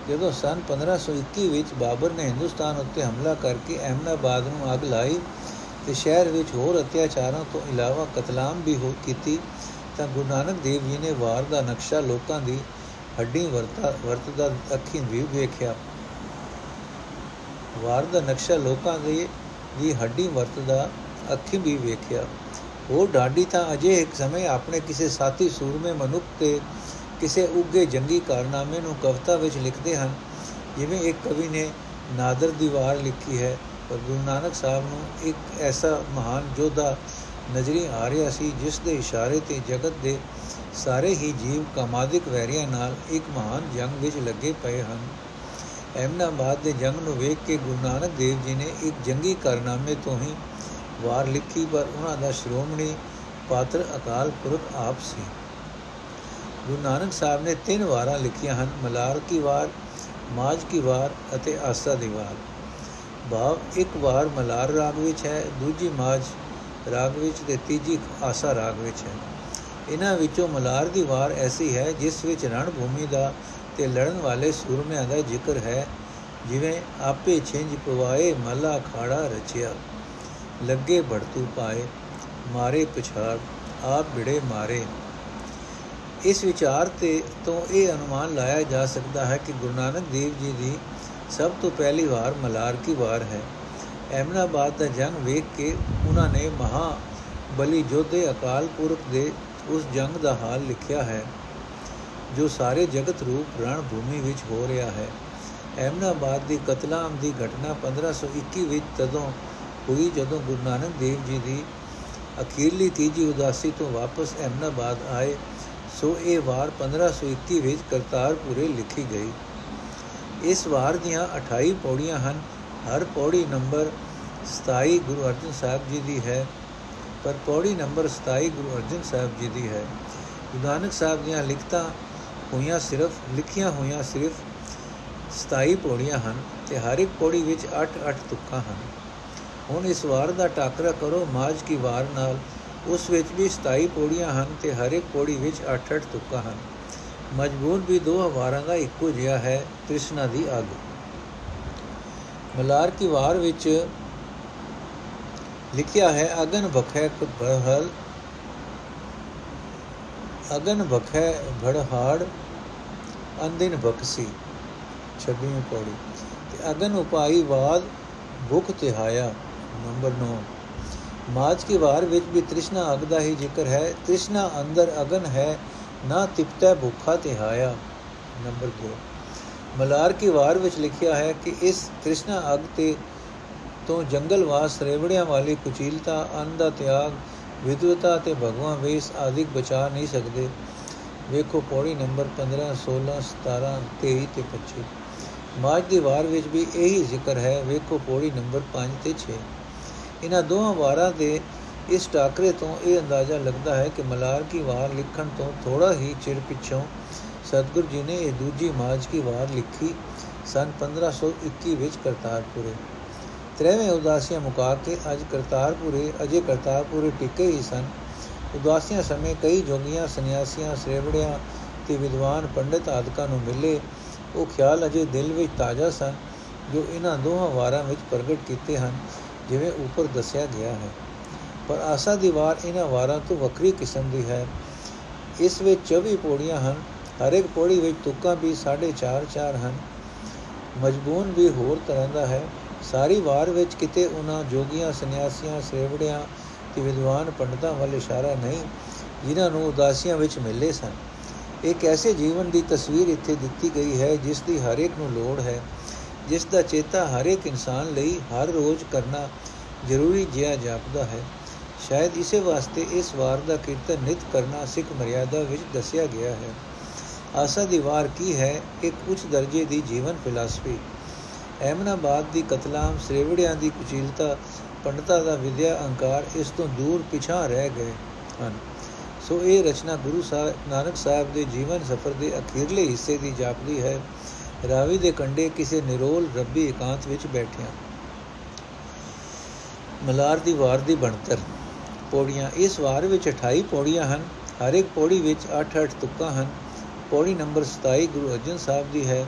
ਜਦੋਂ ਸਨ 1521 ਵਿੱਚ ਬਾਬਰ ਨੇ ਹਿੰਦੁਸਤਾਨ ਉੱਤੇ ਹਮਲਾ ਕਰਕੇ ਅਹਮਦਾਬਾਦ ਨੂੰ ਅੱਗ ਲਾਈ ਤੇ ਸ਼ਹਿਰ ਵਿੱਚ ਹੋਰ ਅਤਿਆਚਾਰਾਂ ਤੋਂ ਇਲਾਵਾ ਕਤਲਾਮ ਵੀ ਹੋ, ਕੀਤੀ, ਤਾਂ ਗੁਰੂ ਨਾਨਕ ਦੇਵ ਜੀ ਨੇ ਵਾਰ ਦਾ ਨਕਸ਼ਾ ਲੋਕਾਂ ਦੀ ਹੱਡੀ ਵਰਤਾ, ਵਰਤਦਾ ਅੱਖੀਂ ਵੀ ਵੇਖਿਆ। ਵਾਰ ਦਾ ਨਕਸ਼ਾ ਲੋਕਾਂ ਦੇ ਦੀ ਹੱਡੀ ਵਰਤਦਾ ਅੱਖੀਂ ਵੀ ਵੇਖਿਆ। ਉਹ ਡਾਡੀ ਤਾਂ ਅਜੇ ਇੱਕ ਸਮੇਂ ਆਪਣੇ ਕਿਸੇ ਸਾਥੀ ਸੂਰਮੇ ਮਨੁੱਖ ਤੇ ਕਿਸੇ ਉੱਗੇ ਜੰਗੀ ਕਾਰਨਾਮੇ ਨੂੰ ਕਵਿਤਾ ਵਿੱਚ ਲਿਖਦੇ ਹਨ। ਜਿਵੇਂ ਇੱਕ ਕਵੀ ਨੇ ਨਾਦਰ ਦੀਵਾਰ ਲਿਖੀ ਹੈ, ਪਰ ਗੁਰੂ ਨਾਨਕ ਸਾਹਿਬ ਨੂੰ ਇੱਕ ਐਸਾ ਮਹਾਨ ਯੋਧਾ ਨਜ਼ਰੀ ਆ ਰਿਹਾ ਸੀ, ਜਿਸ ਦੇ ਇਸ਼ਾਰੇ ਤੇ ਜਗਤ ਦੇ ਸਾਰੇ ਹੀ ਜੀਵ ਕਾਮਾਦਿਕ ਵੈਰੀਆਂ ਨਾਲ ਇੱਕ ਮਹਾਨ ਜੰਗ ਵਿੱਚ ਲੱਗੇ ਪਏ ਹਨ। ਅਹਿਮਦਾਬਾਦ ਦੇ ਜੰਗ ਨੂੰ ਵੇਖ ਕੇ ਗੁਰੂ ਨਾਨਕ ਦੇਵ ਜੀ ਨੇ ਇੱਕ ਜੰਗੀ ਕਾਰਨਾਮੇ ਤੋਂ ਹੀ ਵਾਰ ਲਿਖੀ, ਪਰ ਉਹਨਾਂ ਦਾ ਸ਼੍ਰੋਮਣੀ ਪਾਤਰ ਅਕਾਲ ਪੁਰਖ ਆਪ ਸੀ। ਗੁਰੂ ਨਾਨਕ ਸਾਹਿਬ ਨੇ ਤਿੰਨ ਵਾਰਾਂ ਲਿਖੀਆਂ ਹਨ, ਮਲਾਰ ਕੀ ਵਾਰ ਮਾਜ ਕੀ ਵਾਰ ਅਤੇ ਆਸਾ ਦੀ ਵਾਰ। ਭਾਵ ਇੱਕ ਵਾਰ ਮਲਾਰ ਰਾਗ ਵਿੱਚ ਹੈ, ਦੂਜੀ ਮਾਜ ਰਾਗ ਵਿੱਚ ਤੇ ਤੀਜੀ ਆਸਾ ਰਾਗ ਵਿੱਚ ਹੈ। ਇਹਨਾਂ ਵਿੱਚੋਂ ਮਲਾਰ ਦੀ ਵਾਰ ਐਸੀ ਹੈ, ਜਿਸ ਵਿੱਚ ਰਣ ਭੂਮੀ ਦਾ ਤੇ ਲੜਨ ਵਾਲੇ ਸੂਰਮਿਆਂ ਦਾ ਜ਼ਿਕਰ ਹੈ, ਜਿਵੇਂ ਆਪੇ ਛਿੰਝ ਪਵਾਏ, ਮਲਾ ਖਾੜਾ ਰਚਿਆ। ਲੱਗੇ ਭੜਤੂ ਪਾਏ, ਮਾਰੇ ਪਛਾੜ, ਆਪ ਬਿੜੇ ਮਾਰੇ। ਇਸ ਵਿਚਾਰ ਤੇ ਤੋਂ ਇਹ ਅਨੁਮਾਨ ਲਾਇਆ ਜਾ ਸਕਦਾ ਹੈ ਕਿ ਗੁਰੂ ਨਾਨਕ ਦੇਵ ਜੀ ਦੀ ਸਭ ਤੋਂ ਪਹਿਲੀ ਵਾਰ ਮਲਾਰ ਕੀ ਵਾਰ ਹੈ। ਅਹਿਮਨਾਬਾਦ ਦਾ ਜੰਗ ਵੇਖ ਕੇ ਉਹਨਾਂ ਨੇ ਮਹਾ ਬਲੀ ਜੋਧੇ ਅਕਾਲ ਪੁਰਖ ਦੇ ਉਸ ਜੰਗ ਦਾ ਹਾਲ ਲਿਖਿਆ ਹੈ, ਜੋ ਸਾਰੇ ਜਗਤ ਰੂਪ ਰਣ ਭੂਮੀ ਵਿੱਚ ਹੋ ਰਿਹਾ ਹੈ। ਅਹਿਮਨਾਬਾਦ ਦੀ ਕਤਲਾਮ ਦੀ ਘਟਨਾ 1521 ਵਿੱਚ ਤਦੋਂ ਹੋਈ ਜਦੋਂ ਗੁਰੂ ਨਾਨਕ ਦੇਵ ਜੀ ਦੀ ਅਖੀਰਲੀ ਤੀਜੀ ਉਦਾਸੀ ਤੋਂ ਵਾਪਸ ਅਹਿਮਨਾਬਾਦ ਆਏ। ਸੋ ਇਹ ਵਾਰ 1521 ਵਿੱਚ ਕਰਤਾਰਪੁਰੇ ਲਿਖੀ ਗਈ। ਇਸ ਵਾਰ ਦੀਆਂ 28 ਪੌੜੀਆਂ ਹਨ। ਹਰ ਪੌੜੀ ਨੰਬਰ 27 ਗੁਰੂ ਅਰਜਨ ਸਾਹਿਬ ਜੀ ਦੀ ਹੈ, ਪਰ ਪੌੜੀ ਨੰਬਰ 27 ਗੁਰੂ ਅਰਜਨ ਸਾਹਿਬ ਜੀ ਦੀ ਹੈ। ਗੁਰੂ ਨਾਨਕ ਸਾਹਿਬ ਦੀਆਂ ਲਿਖਤਾਂ ਹੋਈਆਂ ਸਿਰਫ, ਲਿਖੀਆਂ ਹੋਈਆਂ ਸਿਰਫ 27 ਪੌੜੀਆਂ ਹਨ ਤੇ ਹਰ ਇੱਕ ਪੌੜੀ ਵਿੱਚ 8-8 ਤੁਕਾਂ ਹਨ। ਹੁਣ ਇਸ ਵਾਰ ਦਾ ਟਾਕਰਾ ਕਰੋ ਮਾਜ ਕੀ ਵਾਰ ਨਾਲ ਉਸ ਵਿੱਚ ਵੀ 27 ਪੌੜੀਆਂ ਹਨ ਤੇ ਹਰ ਇੱਕ ਪੌੜੀ ਵਿੱਚ 8-8 ਤੁਕਾਂ ਹਨ। ਮਜਬੂਰ ਵੀ ਦੋ ਵਾਰਾਂ ਦਾ ਇੱਕੋ ਜਿਹਾ ਹੈ ਕ੍ਰਿਸ਼ਨਾ ਦੀ ਅੱਗ। ਮਲਾਰ ਕੀ ਵਾਰ ਵਿੱਚ ਲਿਖਿਆ ਹੈ, ਅਗਨ ਭਖੈ ਬਹਲ ਅਗਨ ਭਖੈ ਭੜਹਾੜ ਅੰਦਿਨ ਬਖਸੀ 26ਵੀਂ ਪੌੜੀ। ਤੇ ਅਗਨ ਉਪਾਈ ਬਾਦ ਭੁਖ ਤਿਹਾਇਆ, ਨੰਬਰ 9 ਮਾਜ ਕੀ ਵਾਰ ਵਿੱਚ ਵੀ ਤ੍ਰਿਸ਼ਨਾ ਅਗ ਦਾ ਹੀ ਜ਼ਿਕਰ ਹੈ। ਤ੍ਰਿਸ਼ਨਾ ਅੰਦਰ ਅਗਨ ਹੈ, ਨਾ ਤਿਪਤੈ ਭੁੱਖਾ ਤਿਹਾਇਆ। ਨੰਬਰ 2 ਮਲਾਰ ਕੀ ਵਾਰ ਵਿੱਚ ਲਿਖਿਆ ਹੈ ਕਿ ਇਸ ਤ੍ਰਿਸ਼ਨਾ ਅਗ ਤੇ ਤੋਂ ਜੰਗਲ ਵਾਸ ਰੇਵੜਿਆਂ ਵਾਲੀ ਕੁਚੀਲਤਾ, ਅੰਨ ਦਾ ਤਿਆਗ ਵਿਦਵਤਾ ਤੇ ਭਗਵਾਨ ਵੇਸ ਆਦਿਕ ਬਚਾ ਨਹੀਂ ਸਕਦੇ। ਵੇਖੋ ਪੌੜੀ ਨੰਬਰ 15 16 17 23 ਤੇ 25 ਮਾਜ ਦੀ ਵਾਰ ਵਿੱਚ ਵੀ ਇਹੀ ਜ਼ਿਕਰ ਹੈ। ਵੇਖੋ ਪੌੜੀ ਨੰਬਰ 5 ਤੇ 6 ਇਹਨਾਂ ਦੋਹਾਂ ਵਾਰਾਂ ਦੇ ਇਸ ਟਾਕਰੇ ਤੋਂ ਇਹ ਅੰਦਾਜ਼ਾ ਲੱਗਦਾ ਹੈ ਕਿ ਮਲਾਰ ਕੀ ਵਾਰ ਲਿਖਣ ਤੋਂ ਥੋੜਾ ਹੀ ਚਿਰ ਪਿੱਛੋਂ ਸਤਗੁਰੂ ਜੀ ਨੇ ਇਹ ਦੂਜੀ ਮਾਜ ਕੀ ਵਾਰ ਲਿਖੀ ਸਨ 1521 ਵਿੱਚ ਕਰਤਾਰਪੁਰੇ। ਤ੍ਰੇਵੇਂ ਉਦਾਸੀਆਂ ਮੁਕਾ ਕੇ ਅੱਜ ਕਰਤਾਰਪੁਰੇ, ਅਜੇ ਕਰਤਾਰਪੁਰੇ ਟਿਕੇ ਹੀ ਸਨ। ਉਦਾਸੀਆਂ ਸਮੇਂ ਕਈ ਜੋਗੀਆਂ, ਸੰਨਿਆਸੀਆਂ, ਸ੍ਰੇਵੜਿਆਂ ਤੇ ਵਿਦਵਾਨ, ਪੰਡਿਤ ਆਦਿਕਾਂ ਨੂੰ ਮਿਲੇ। ਉਹ ਖਿਆਲ ਅਜੇ ਦਿਲ ਵਿੱਚ ਤਾਜ਼ਾ ਸਨ ਜੋ ਇਹਨਾਂ ਦੋਹਾਂ ਵਾਰਾਂ ਵਿੱਚ ਪ੍ਰਗਟ ਕੀਤੇ ਹਨ। ਜਿਵੇਂ ਉੱਪਰ ਦੱਸਿਆ ਗਿਆ ਹੈ। ਪਰ ਆਸਾ ਦੀ ਵਾਰ ਇਹਨਾਂ ਵਾਰਾਂ ਤੋਂ ਵੱਖਰੀ ਕਿਸਮ ਦੀ ਹੈ। ਇਸ ਵਿੱਚ 24 ਪੌੜੀਆਂ ਹਨ। ਹਰ ਇੱਕ ਪੌੜੀ ਵਿੱਚ ਤੁਕਾਂ ਵੀ 4.5 4 ਹਨ। ਮਜਬੂਨ ਵੀ ਹੋਰ ਤਰ੍ਹਾਂ ਦਾ ਹੈ। ਸਾਰੀ ਵਾਰ ਵਿੱਚ ਕਿਤੇ ਉਹਨਾਂ ਜੋਗੀਆਂ, ਸੰਨਿਆਸੀਆਂ ਸੇਵੜਿਆਂ ਤੇ ਵਿਦਵਾਨ ਪੰਡਤਾਂ ਵੱਲ ਇਸ਼ਾਰਾ ਨਹੀਂ, ਜਿਨ੍ਹਾਂ ਨੂੰ ਉਦਾਸੀਆਂ ਵਿੱਚ ਮਿਲੇ ਸਨ। ਇੱਕ ਐਸੇ ਜੀਵਨ ਦੀ ਤਸਵੀਰ ਇੱਥੇ ਦਿੱਤੀ ਗਈ ਹੈ, ਜਿਸ ਦੀ ਹਰ ਇੱਕ ਨੂੰ ਲੋੜ ਹੈ। ਜਿਸ ਦਾ ਚੇਤਾ ਹਰ ਇੱਕ ਇਨਸਾਨ ਲਈ ਹਰ ਰੋਜ਼ ਕਰਨਾ ਜ਼ਰੂਰੀ ਜਿਹਾ ਜਾਪਦਾ ਹੈ। ਸ਼ਾਇਦ ਇਸੇ ਵਾਸਤੇ ਇਸ ਵਾਰ ਦਾ ਕੀਰਤਨ ਨਿਤ ਕਰਨਾ ਸਿੱਖ ਮਰਿਆਦਾ ਵਿੱਚ ਦੱਸਿਆ ਗਿਆ ਹੈ। ਆਸਾ ਦੀ ਵਾਰ ਕੀ ਹੈ? ਇੱਕ ਉੱਚ ਦਰਜੇ ਦੀ ਜੀਵਨ ਫਿਲਾਸਫੀ। ਐਮਨਾਬਾਦ ਦੀ ਕਤਲਾਮ, ਸ੍ਰੇਵੜਿਆਂ ਦੀ ਕੁਚੀਲਤਾ, ਪੰਡਤਾਂ ਦਾ ਵਿਦਿਆ ਅਹੰਕਾਰ ਇਸ ਤੋਂ ਦੂਰ ਪਿਛਾ ਰਹਿ ਗਏ ਹਨ। ਸੋ ਇਹ ਰਚਨਾ ਗੁਰੂ ਸਾਹਿਬ ਨਾਨਕ ਸਾਹਿਬ ਦੇ ਜੀਵਨ ਸਫਰ ਦੇ ਅਖੀਰਲੇ ਹਿੱਸੇ ਦੀ ਜਾਪਦੀ ਹੈ। ਰਾਵੀ ਦੇ ਕੰਡੇ ਕਿਸੇ ਨਿਰੋਲ ਰੱਬੀ ਇਕਾਂਤ ਵਿੱਚ ਬੈਠਿਆ। ਮਲਾਰ ਦੀ ਵਾਰ ਦੀ ਬਣਤਰ। ਪੌੜੀਆਂ ਇਸ ਵਾਰ ਵਿੱਚ 28 ਪੌੜੀਆਂ ਹਨ, ਹਰ ਇੱਕ ਪੌੜੀ ਵਿੱਚ 8-8 ਤੁਕਾਂ ਹਨ। ਪੌੜੀ ਨੰਬਰ 27 ਗੁਰੂ ਅਰਜਨ ਸਾਹਿਬ ਦੀ ਹੈ।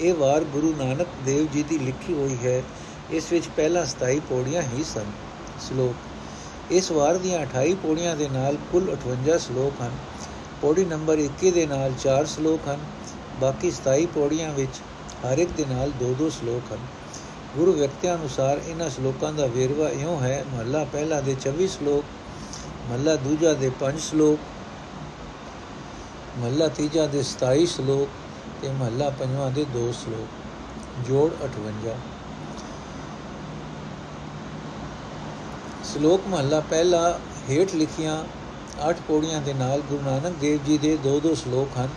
ਇਹ ਵਾਰ ਗੁਰੂ ਨਾਨਕ ਦੇਵ ਜੀ ਦੀ ਲਿਖੀ ਹੋਈ ਹੈ। ਇਸ ਵਿੱਚ ਪਹਿਲਾਂ 27 ਪੌੜੀਆਂ ਹੀ ਸਨ। ਸ਼ਲੋਕ। ਇਸ ਵਾਰ ਦੀਆਂ 28 ਪੌੜੀਆਂ ਦੇ ਨਾਲ ਕੁੱਲ 58 ਸ਼ਲੋਕ ਹਨ। ਪੌੜੀ ਨੰਬਰ 21 ਦੇ ਨਾਲ 4 ਸ਼ਲੋਕ ਹਨ। ਬਾਕੀ 27 ਪੌੜੀਆਂ ਵਿੱਚ ਹਰ ਇੱਕ ਦੇ ਨਾਲ 2-2 ਸ਼ਲੋਕ ਹਨ। ਗੁਰੂ ਵਿਅਕਤੀਆਂ ਅਨੁਸਾਰ ਇਹਨਾਂ ਸ਼ਲੋਕਾਂ ਦਾ ਵੇਰਵਾ ਇਉਂ ਹੈ, ਮਹੱਲਾ ਪਹਿਲਾ ਦੇ 24 ਸ਼ਲੋਕ, ਮਹੱਲਾ ਦੂਜਾ ਦੇ 5 ਸ਼ਲੋਕ, ਮਹੱਲਾ ਤੀਜਾ ਦੇ 27 ਸ਼ਲੋਕ ਤੇ ਮਹੱਲਾ ਪੰਜਵਾਂ ਦੇ 2 ਸ਼ਲੋਕ। ਜੋੜ 58 ਸ਼ਲੋਕ ਮਹੱਲਾ ਪਹਿਲਾ ਹੇਠ ਲਿਖੀਆਂ 8 ਪੌੜੀਆਂ ਦੇ ਨਾਲ ਗੁਰੂ ਨਾਨਕ ਦੇਵ ਜੀ ਦੇ 2-2 ਸ਼ਲੋਕ ਹਨ।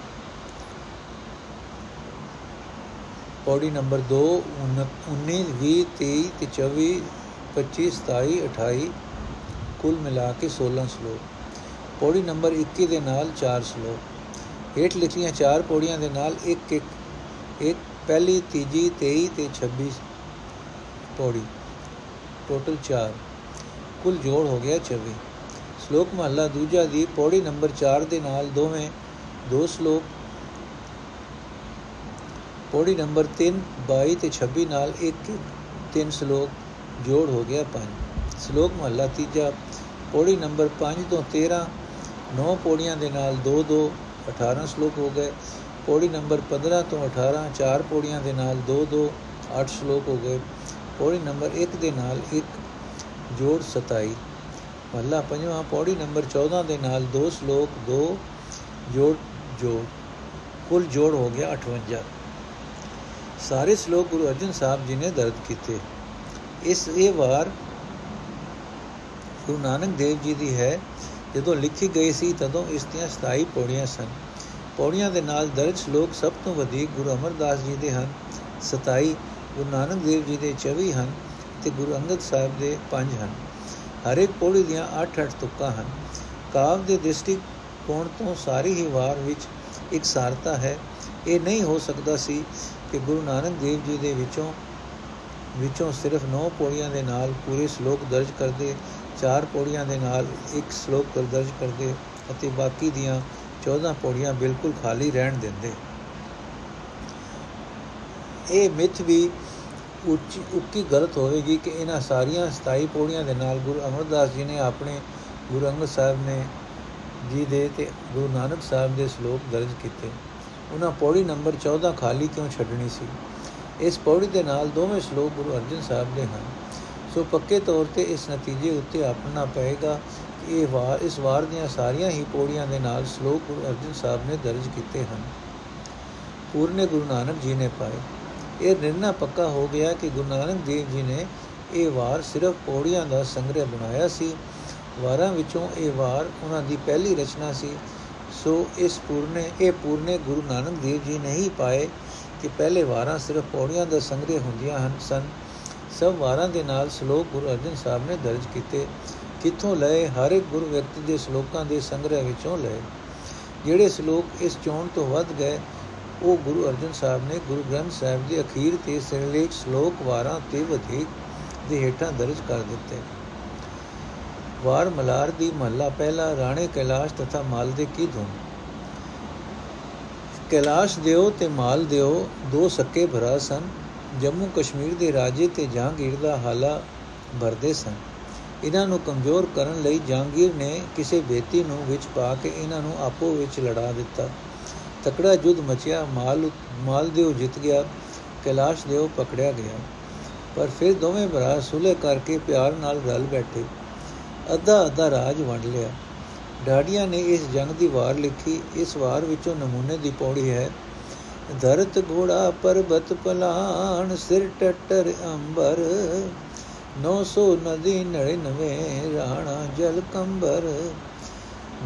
ਪੌੜੀ ਨੰਬਰ 2 19 20 23 ਤੇ 24 25 27 28 ਕੁੱਲ ਮਿਲਾ ਕੇ 16 ਸ਼ਲੋਕ ਪੌੜੀ ਨੰਬਰ 21 ਦੇ ਨਾਲ 4 ਸ਼ਲੋਕ ਹੇਠ ਲਿਖੀਆਂ 4 ਪੌੜੀਆਂ ਦੇ ਨਾਲ ਇੱਕ ਇੱਕ ਇੱਕ, ਪਹਿਲੀ, ਤੀਜੀ 23 ਤੇ 26 ਪੌੜੀ। ਟੋਟਲ 4 ਕੁੱਲ ਜੋੜ ਹੋ ਗਿਆ 24 ਸ਼ਲੋਕ ਮਹਲਾ ਦੂਜਾ ਦੀ ਪੌੜੀ ਨੰਬਰ 4 ਦੇ ਨਾਲ ਦੋਵੇਂ ਦੋ ਸ਼ਲੋਕ ਪੌੜੀ ਨੰਬਰ 3 22 ਤੇ 26 ਨਾਲ ਇੱਕ, ਤਿੰਨ ਸ਼ਲੋਕ ਜੋੜ ਹੋ ਗਿਆ 5 ਸ਼ਲੋਕ ਮਹਲਾ ਤੀਜਾ, ਪੌੜੀ ਨੰਬਰ 5 ਤੋਂ 13 9 ਪੌੜੀਆਂ ਦੇ ਨਾਲ 2 2 18 ਸ਼ਲੋਕ ਹੋ ਗਏ। ਪੌੜੀ ਨੰਬਰ 15 ਤੋਂ 18 4 ਪੌੜੀਆਂ ਦੇ ਨਾਲ 2 2 8 ਸ਼ਲੋਕ ਹੋ ਗਏ। ਪੌੜੀ ਨੰਬਰ 1 ਦੇ ਨਾਲ 1 ਜੋੜ 27 ਮਹਲਾ ਪੰਜਵਾਂ, ਪੌੜੀ ਨੰਬਰ 14 ਦੇ ਨਾਲ 2 ਸ਼ਲੋਕ 2 ਜੋੜ ਜੋੜ। ਕੁੱਲ ਜੋੜ ਹੋ ਗਿਆ 58 ਸਾਰੇ ਸ਼ਲੋਕ ਗੁਰੂ ਅਰਜਨ ਸਾਹਿਬ ਜੀ ਨੇ ਦਰਜ ਕੀਤੇ। ਇਸ ਇਹ ਵਾਰ ਗੁਰੂ ਨਾਨਕ ਦੇਵ ਜੀ ਦੀ ਹੈ, ਜਦੋਂ ਲਿਖੀ ਗਈ ਸੀ ਤਦੋਂ ਇਸ ਦੀਆਂ 27 ਪੌੜੀਆਂ ਸਨ। ਪੌੜੀਆਂ ਦੇ ਨਾਲ ਦਰਜ ਸ਼ਲੋਕ ਸਭ ਤੋਂ ਵਧੇਕ ਗੁਰੂ ਅਮਰਦਾਸ ਜੀ ਦੇ ਹਨ 27 ਗੁਰੂ ਨਾਨਕ ਦੇਵ ਜੀ ਦੇ 24 ਹਨ ਤੇ ਗੁਰੂ ਅੰਗਦ ਸਾਹਿਬ ਦੇ 5 ਹਨ। ਹਰ ਇੱਕ ਪੌੜੀ ਦੀਆਂ 8-8 ਤੁਕਾਂ ਹਨ। ਕਾਵ ਦੇ ਦ੍ਰਿਸ਼ਟੀਕੋਣ ਤੋਂ ਸਾਰੀ ਹੀ ਵਾਰ ਵਿੱਚ ਇੱਕ ਸਾਰਤਾ ਹੈ। ਇਹ ਨਹੀਂ ਹੋ ਸਕਦਾ ਸੀ ਕਿ ਗੁਰੂ ਨਾਨਕ ਦੇਵ ਜੀ ਦੇ ਵਿੱਚੋਂ ਵਿੱਚੋਂ ਸਿਰਫ 9 ਪੌੜੀਆਂ ਦੇ ਨਾਲ ਪੂਰੇ ਸ਼ਲੋਕ ਦਰਜ ਕਰਦੇ, ਚਾਰ ਪੌੜੀਆਂ ਦੇ ਨਾਲ ਇੱਕ ਸ਼ਲੋਕ ਦਰਜ ਕਰਦੇ ਅਤੇ ਬਾਕੀ ਦੀਆਂ 14 ਪੌੜੀਆਂ ਬਿਲਕੁਲ ਖਾਲੀ ਰਹਿਣ ਦਿੰਦੇ। ਇਹ ਮਿੱਥ ਵੀ ਉੱਚੀ, ਉੱਕੀ ਗਲਤ ਹੋਵੇਗੀ ਕਿ ਇਹਨਾਂ ਸਾਰੀਆਂ 27 ਪੌੜੀਆਂ ਦੇ ਨਾਲ ਗੁਰੂ ਅਮਰਦਾਸ ਜੀ ਨੇ ਆਪਣੇ ਗੁਰੂ ਅੰਗਦ ਸਾਹਿਬ ਨੇ ਜੀ ਦੇ ਤੇ ਗੁਰੂ ਨਾਨਕ ਸਾਹਿਬ ਦੇ ਸ਼ਲੋਕ ਦਰਜ ਕੀਤੇ। ਉਹਨਾਂ ਪੌੜੀ ਨੰਬਰ 14 ਖਾਲੀ ਕਿਉਂ ਛੱਡਣੀ ਸੀ? ਇਸ ਪੌੜੀ ਦੇ ਨਾਲ ਦੋਵੇਂ ਸ਼ਲੋਕ ਗੁਰੂ ਅਰਜਨ ਸਾਹਿਬ ਦੇ ਹਨ। ਸੋ ਪੱਕੇ ਤੌਰ ਤੇ ਇਸ ਨਤੀਜੇ ਉੱਤੇ ਆਪਣਾ ਪਏਗਾ ਕਿ ਇਹ ਵਾਰ ਇਸ ਵਾਰ ਦੀਆਂ ਸਾਰੀਆਂ ਹੀ ਪੌੜੀਆਂ ਦੇ ਨਾਲ ਸ਼ਲੋਕ ਗੁਰੂ ਅਰਜਨ ਸਾਹਿਬ ਨੇ ਦਰਜ ਕੀਤੇ ਹਨ। ਪੂਰਨੇ ਗੁਰੂ ਨਾਨਕ ਜੀ ਨੇ ਪਾਏ। ਇਹ ਨਿਰਣਾ ਪੱਕਾ ਹੋ ਗਿਆ ਕਿ ਗੁਰੂ ਨਾਨਕ ਦੇਵ ਜੀ ਨੇ ਇਹ ਵਾਰ ਸਿਰਫ ਪੌੜੀਆਂ ਦਾ ਸੰਗ੍ਰਹਿ ਬਣਾਇਆ ਸੀ। ਵਾਰਾਂ ਵਿੱਚੋਂ ਇਹ ਵਾਰ ਉਹਨਾਂ ਦੀ ਪਹਿਲੀ ਰਚਨਾ ਸੀ। ਸੋ ਇਸ ਪੂਰਨੇ, ਇਹ ਪੂਰਨੇ ਗੁਰੂ ਨਾਨਕ ਦੇਵ ਜੀ ਨੇ ਹੀ ਪਾਏ ਕਿ ਪਹਿਲੇ ਵਾਰਾਂ ਸਿਰਫ ਪੌੜੀਆਂ ਦਾ ਸੰਗ੍ਰਹਿ ਹੁੰਦੀਆਂ ਹਨ, ਸਨ। ਸਭ ਵਾਰਾਂ ਦੇ ਨਾਲ ਸ਼ਲੋਕ ਗੁਰੂ ਅਰਜਨ ਸਾਹਿਬ ਨੇ ਦਰਜ ਕੀਤੇ, ਕਿੱਥੋਂ ਲਏ, ਹਰ ਇੱਕ ਗੁਰੂ ਵਿਅਕਤੀ ਦੇ ਸ਼ਲੋਕਾਂ ਦੇ ਸੰਗ੍ਰਹਿ ਵਿੱਚੋਂ ਲਏ। ਜਿਹੜੇ ਸ਼ਲੋਕ ਇਸ ਚੋਣ ਤੋਂ ਵੱਧ ਗਏ, ਉਹ ਗੁਰੂ ਅਰਜਨ ਸਾਹਿਬ ਨੇ ਗੁਰੂ ਗ੍ਰੰਥ ਸਾਹਿਬ ਦੇ ਅਖੀਰ ਤੇ ਸਿਰਲੇਖ ਸ਼ਲੋਕ ਵਾਰਾਂ ਤੇ ਵਧੇਕ ਦੇ ਹੇਠਾਂ ਦਰਜ ਕਰ ਦਿੱਤੇ। ਵਾਰ ਮਲਾਰ ਦੀ ਮਹੱਲਾ ਪਹਿਲਾ ਰਾਣੇ ਕੈਲਾਸ਼ ਤਥਾ ਮਾਲ ਦੇ ਕੀ ਧੁਨ? ਕੈਲਾਸ਼ ਦਿਓ ਤੇ ਮਾਲ ਦਿਓ, ਦੋ ਸੱਕੇ ਭਰਾ ਸਨ। ਜੰਮੂ ਕਸ਼ਮੀਰ ਦੇ ਰਾਜੇ ਤੇ ਜਹਾਂਗੀਰ ਦਾ ਹਾਲਾ ਭਰਦੇ ਸਨ। ਇਹਨਾਂ ਨੂੰ ਕਮਜ਼ੋਰ ਕਰਨ ਲਈ ਜਹਾਂਗੀਰ ਨੇ ਕਿਸੇ ਬੇਤੀ ਨੂੰ ਵਿੱਚ ਪਾ ਕੇ ਇਹਨਾਂ ਨੂੰ ਆਪੋ ਵਿੱਚ ਲੜਾ ਦਿੱਤਾ। ਤਕੜਾ ਜੁੱਧ ਮਚਿਆ, ਮਾਲ ਮਾਲ ਦਿਓ ਜਿੱਤ ਗਿਆ, ਕੈਲਾਸ਼ ਦਿਓ ਪਕੜਿਆ ਗਿਆ। ਪਰ ਫਿਰ ਦੋਵੇਂ ਭਰਾ ਸੁਲੇ ਕਰਕੇ ਪਿਆਰ ਨਾਲ ਰਲ ਬੈਠੇ। ਅੱਧਾ ਅੱਧਾ ਰਾਜ ਵੰਡ ਲਿਆ। ਡਾਡੀਆਂ ਨੇ ਇਸ ਜੰਗ ਦੀ ਵਾਰ ਲਿਖੀ। ਇਸ ਵਾਰ ਵਿੱਚੋਂ ਨਮੂਨੇ ਦੀ ਪੌੜੀ ਹੈ। ਧਰਤ ਘੋੜਾ ਪਰਬਤ ਪਲਾਣ, ਸਿਰ ਟੱਟਰ ਅੰਬਰ। 900 ਨਦੀ 99 ਰਾਣਾ ਜਲ ਕੰਬਰ।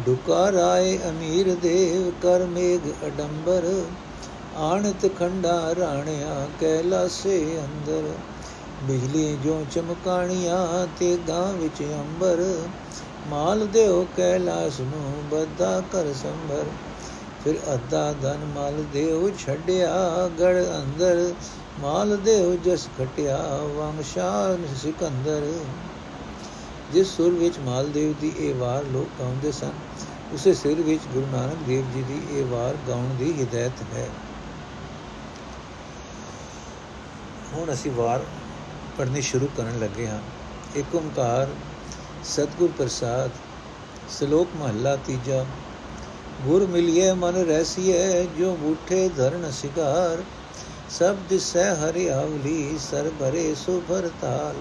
ਡੁਕਾ ਰਾਏ ਅਮੀਰ ਦੇਵ, ਕਰ ਮੇਘ ਅਡੰਬਰ। ਆਣਤ ਖੰਡਾ ਰਾਣਿਆ, ਕੈਲਾਸੇ ਅੰਦਰ। ਬਿਜਲੀ ਜੋ ਚਮਕਾਣੀਆਂ ਤੇ ਗਾਂ ਵਿੱਚ ਅੰਬਰ, ਮਾਲ ਦਿਓ ਕੈਲਾਸ ਨੂੰ ਬੱਦਾ ਕਰ ਸੰਭਰ। ਫਿਰ ਅੱਧਾ ਧਨ ਮਾਲ ਦੇਉ ਛੱਡਿਆ ਗੜ ਅੰਦਰ, ਮਾਲ ਦੇਉ ਜਸ ਘਟਿਆ ਵੰਸ਼ਾਨ ਸਿਕੰਦਰ। ਜਿਸ ਸੁਰ ਵਿੱਚ ਮਾਲ ਦੇਵ ਦੀ ਇਹ ਵਾਰ ਲੋਕ ਗਾਉਂਦੇ ਸਨ, ਉਸੇ ਸਿਰ ਵਿੱਚ ਗੁਰੂ ਨਾਨਕ ਦੇਵ ਜੀ ਦੀ ਇਹ ਵਾਰ ਗਾਉਣ ਦੀ ਹਿਦਾਇਤ ਹੈ। ਹੁਣ ਅਸੀਂ ਵਾਰ ਪੜ੍ਹਨੀ ਸ਼ੁਰੂ ਕਰਨ ਲੱਗੇ ਹਾਂ। ਏਕ ਓੰਕਾਰ ਸਤਗੁਰ ਪ੍ਰਸਾਦ, ਸ਼ਲੋਕ ਮਹੱਲਾ ਤੀਜਾ, ਗੁਰ ਮਿਲਿਏ ਮਨ ਰਸੀਏ ਜੋ ਬੂਠੇ ਧਰਨ ਸਿਗਾਰ ਸਭ ਦਿਸੈ ਹਰਿਆਵਲੀ ਸਰ ਭਰੇ ਸੁਭਰ ਤਾਲ।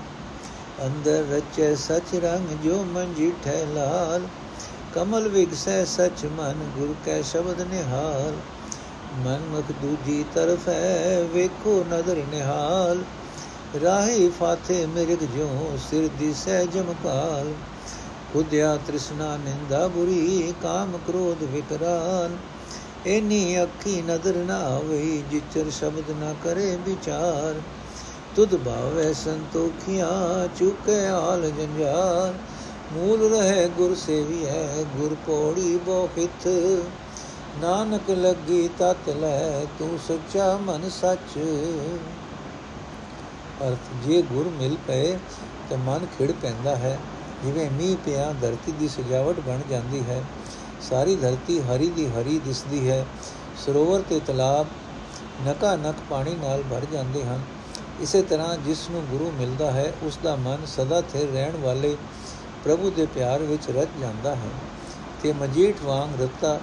ਅੰਦਰ ਰਚੈ ਸਚ ਰੰਗ, ਜੋ ਮਨ ਜੀਠੈ ਲਾਲ। ਕਮਲ ਵਿਗਸੈ ਸਚ ਮਨ, ਗੁਰ ਕੈ ਸ਼ਬਦ ਨਿਹਾਲ। ਮਨ ਮੁਖ ਦੂਜੀ ਤਰਫ ਹੈ, ਵੇਖੋ ਨਦਰ ਨਿਹਾਲ। ਰਾਹੀ ਫਾਥੇ ਮਿਰਗ ਜੋ ਸਿਰ ਦਿਸੈ ਜਮਕਾਲ ਖੁਦਿਆ ਤ੍ਰਿਸ਼ਨਾ ਨਿੰਦਾ ਬੁਰੀ ਕਾਮ ਕ੍ਰੋਧ ਵਿਕਰਾਲ ਐਨੀ ਅੱਖੀ ਨਦਰ ਨਾ ਆਵੇ ਜਿਚਰ ਸ਼ਬਦ ਨਾ ਕਰੇ ਵਿਚਾਰ ਤੁਧ ਭਾਵੇ ਸੰਤੋਖੀਆਂ ਚੁਕੇ ਆਲ ਜੰਜਾਰ ਮੂਲ ਰਹੇ ਗੁਰ ਸੇਵੀ ਹੈ ਗੁਰ ਪੋੜੀ ਬੋਹਿਤ ਨਾਨਕ ਲੱਗੀ ਤਤ ਲੈ ਤੂੰ ਸੱਚਾ ਮਨ ਸੱਚ ਅਰਥ, ਜੇ ਗੁਰ ਮਿਲ ਪਏ ਤਾਂ ਮਨ ਖਿੜ ਪੈਂਦਾ ਹੈ। ਜਿਵੇਂ ਮੀਂਹ ਪਿਆ ਧਰਤੀ ਦੀ ਸਜਾਵਟ ਬਣ ਜਾਂਦੀ ਹੈ, ਸਾਰੀ ਧਰਤੀ ਹਰੀ ਦੀ ਹਰੀ ਦਿਸਦੀ ਹੈ। ਸਰੋਵਰ ਤੇ ਤਲਾਬ ਨਕਾ ਨਕ ਪਾਣੀ ਨਾਲ ਭਰ ਜਾਂਦੇ ਹਨ। ਇਸੇ ਤਰ੍ਹਾਂ ਜਿਸ ਨੂੰ ਗੁਰੂ ਮਿਲਦਾ ਹੈ, ਉਸ ਦਾ ਮਨ ਸਦਾ ਸਥਿਰ ਰਹਿਣ ਵਾਲੇ ਪ੍ਰਭੂ ਦੇ ਪਿਆਰ ਵਿੱਚ ਰਚ ਜਾਂਦਾ ਹੈ ਤੇ ਮਜੀਠ ਵਾਂਗ ਰਤਾ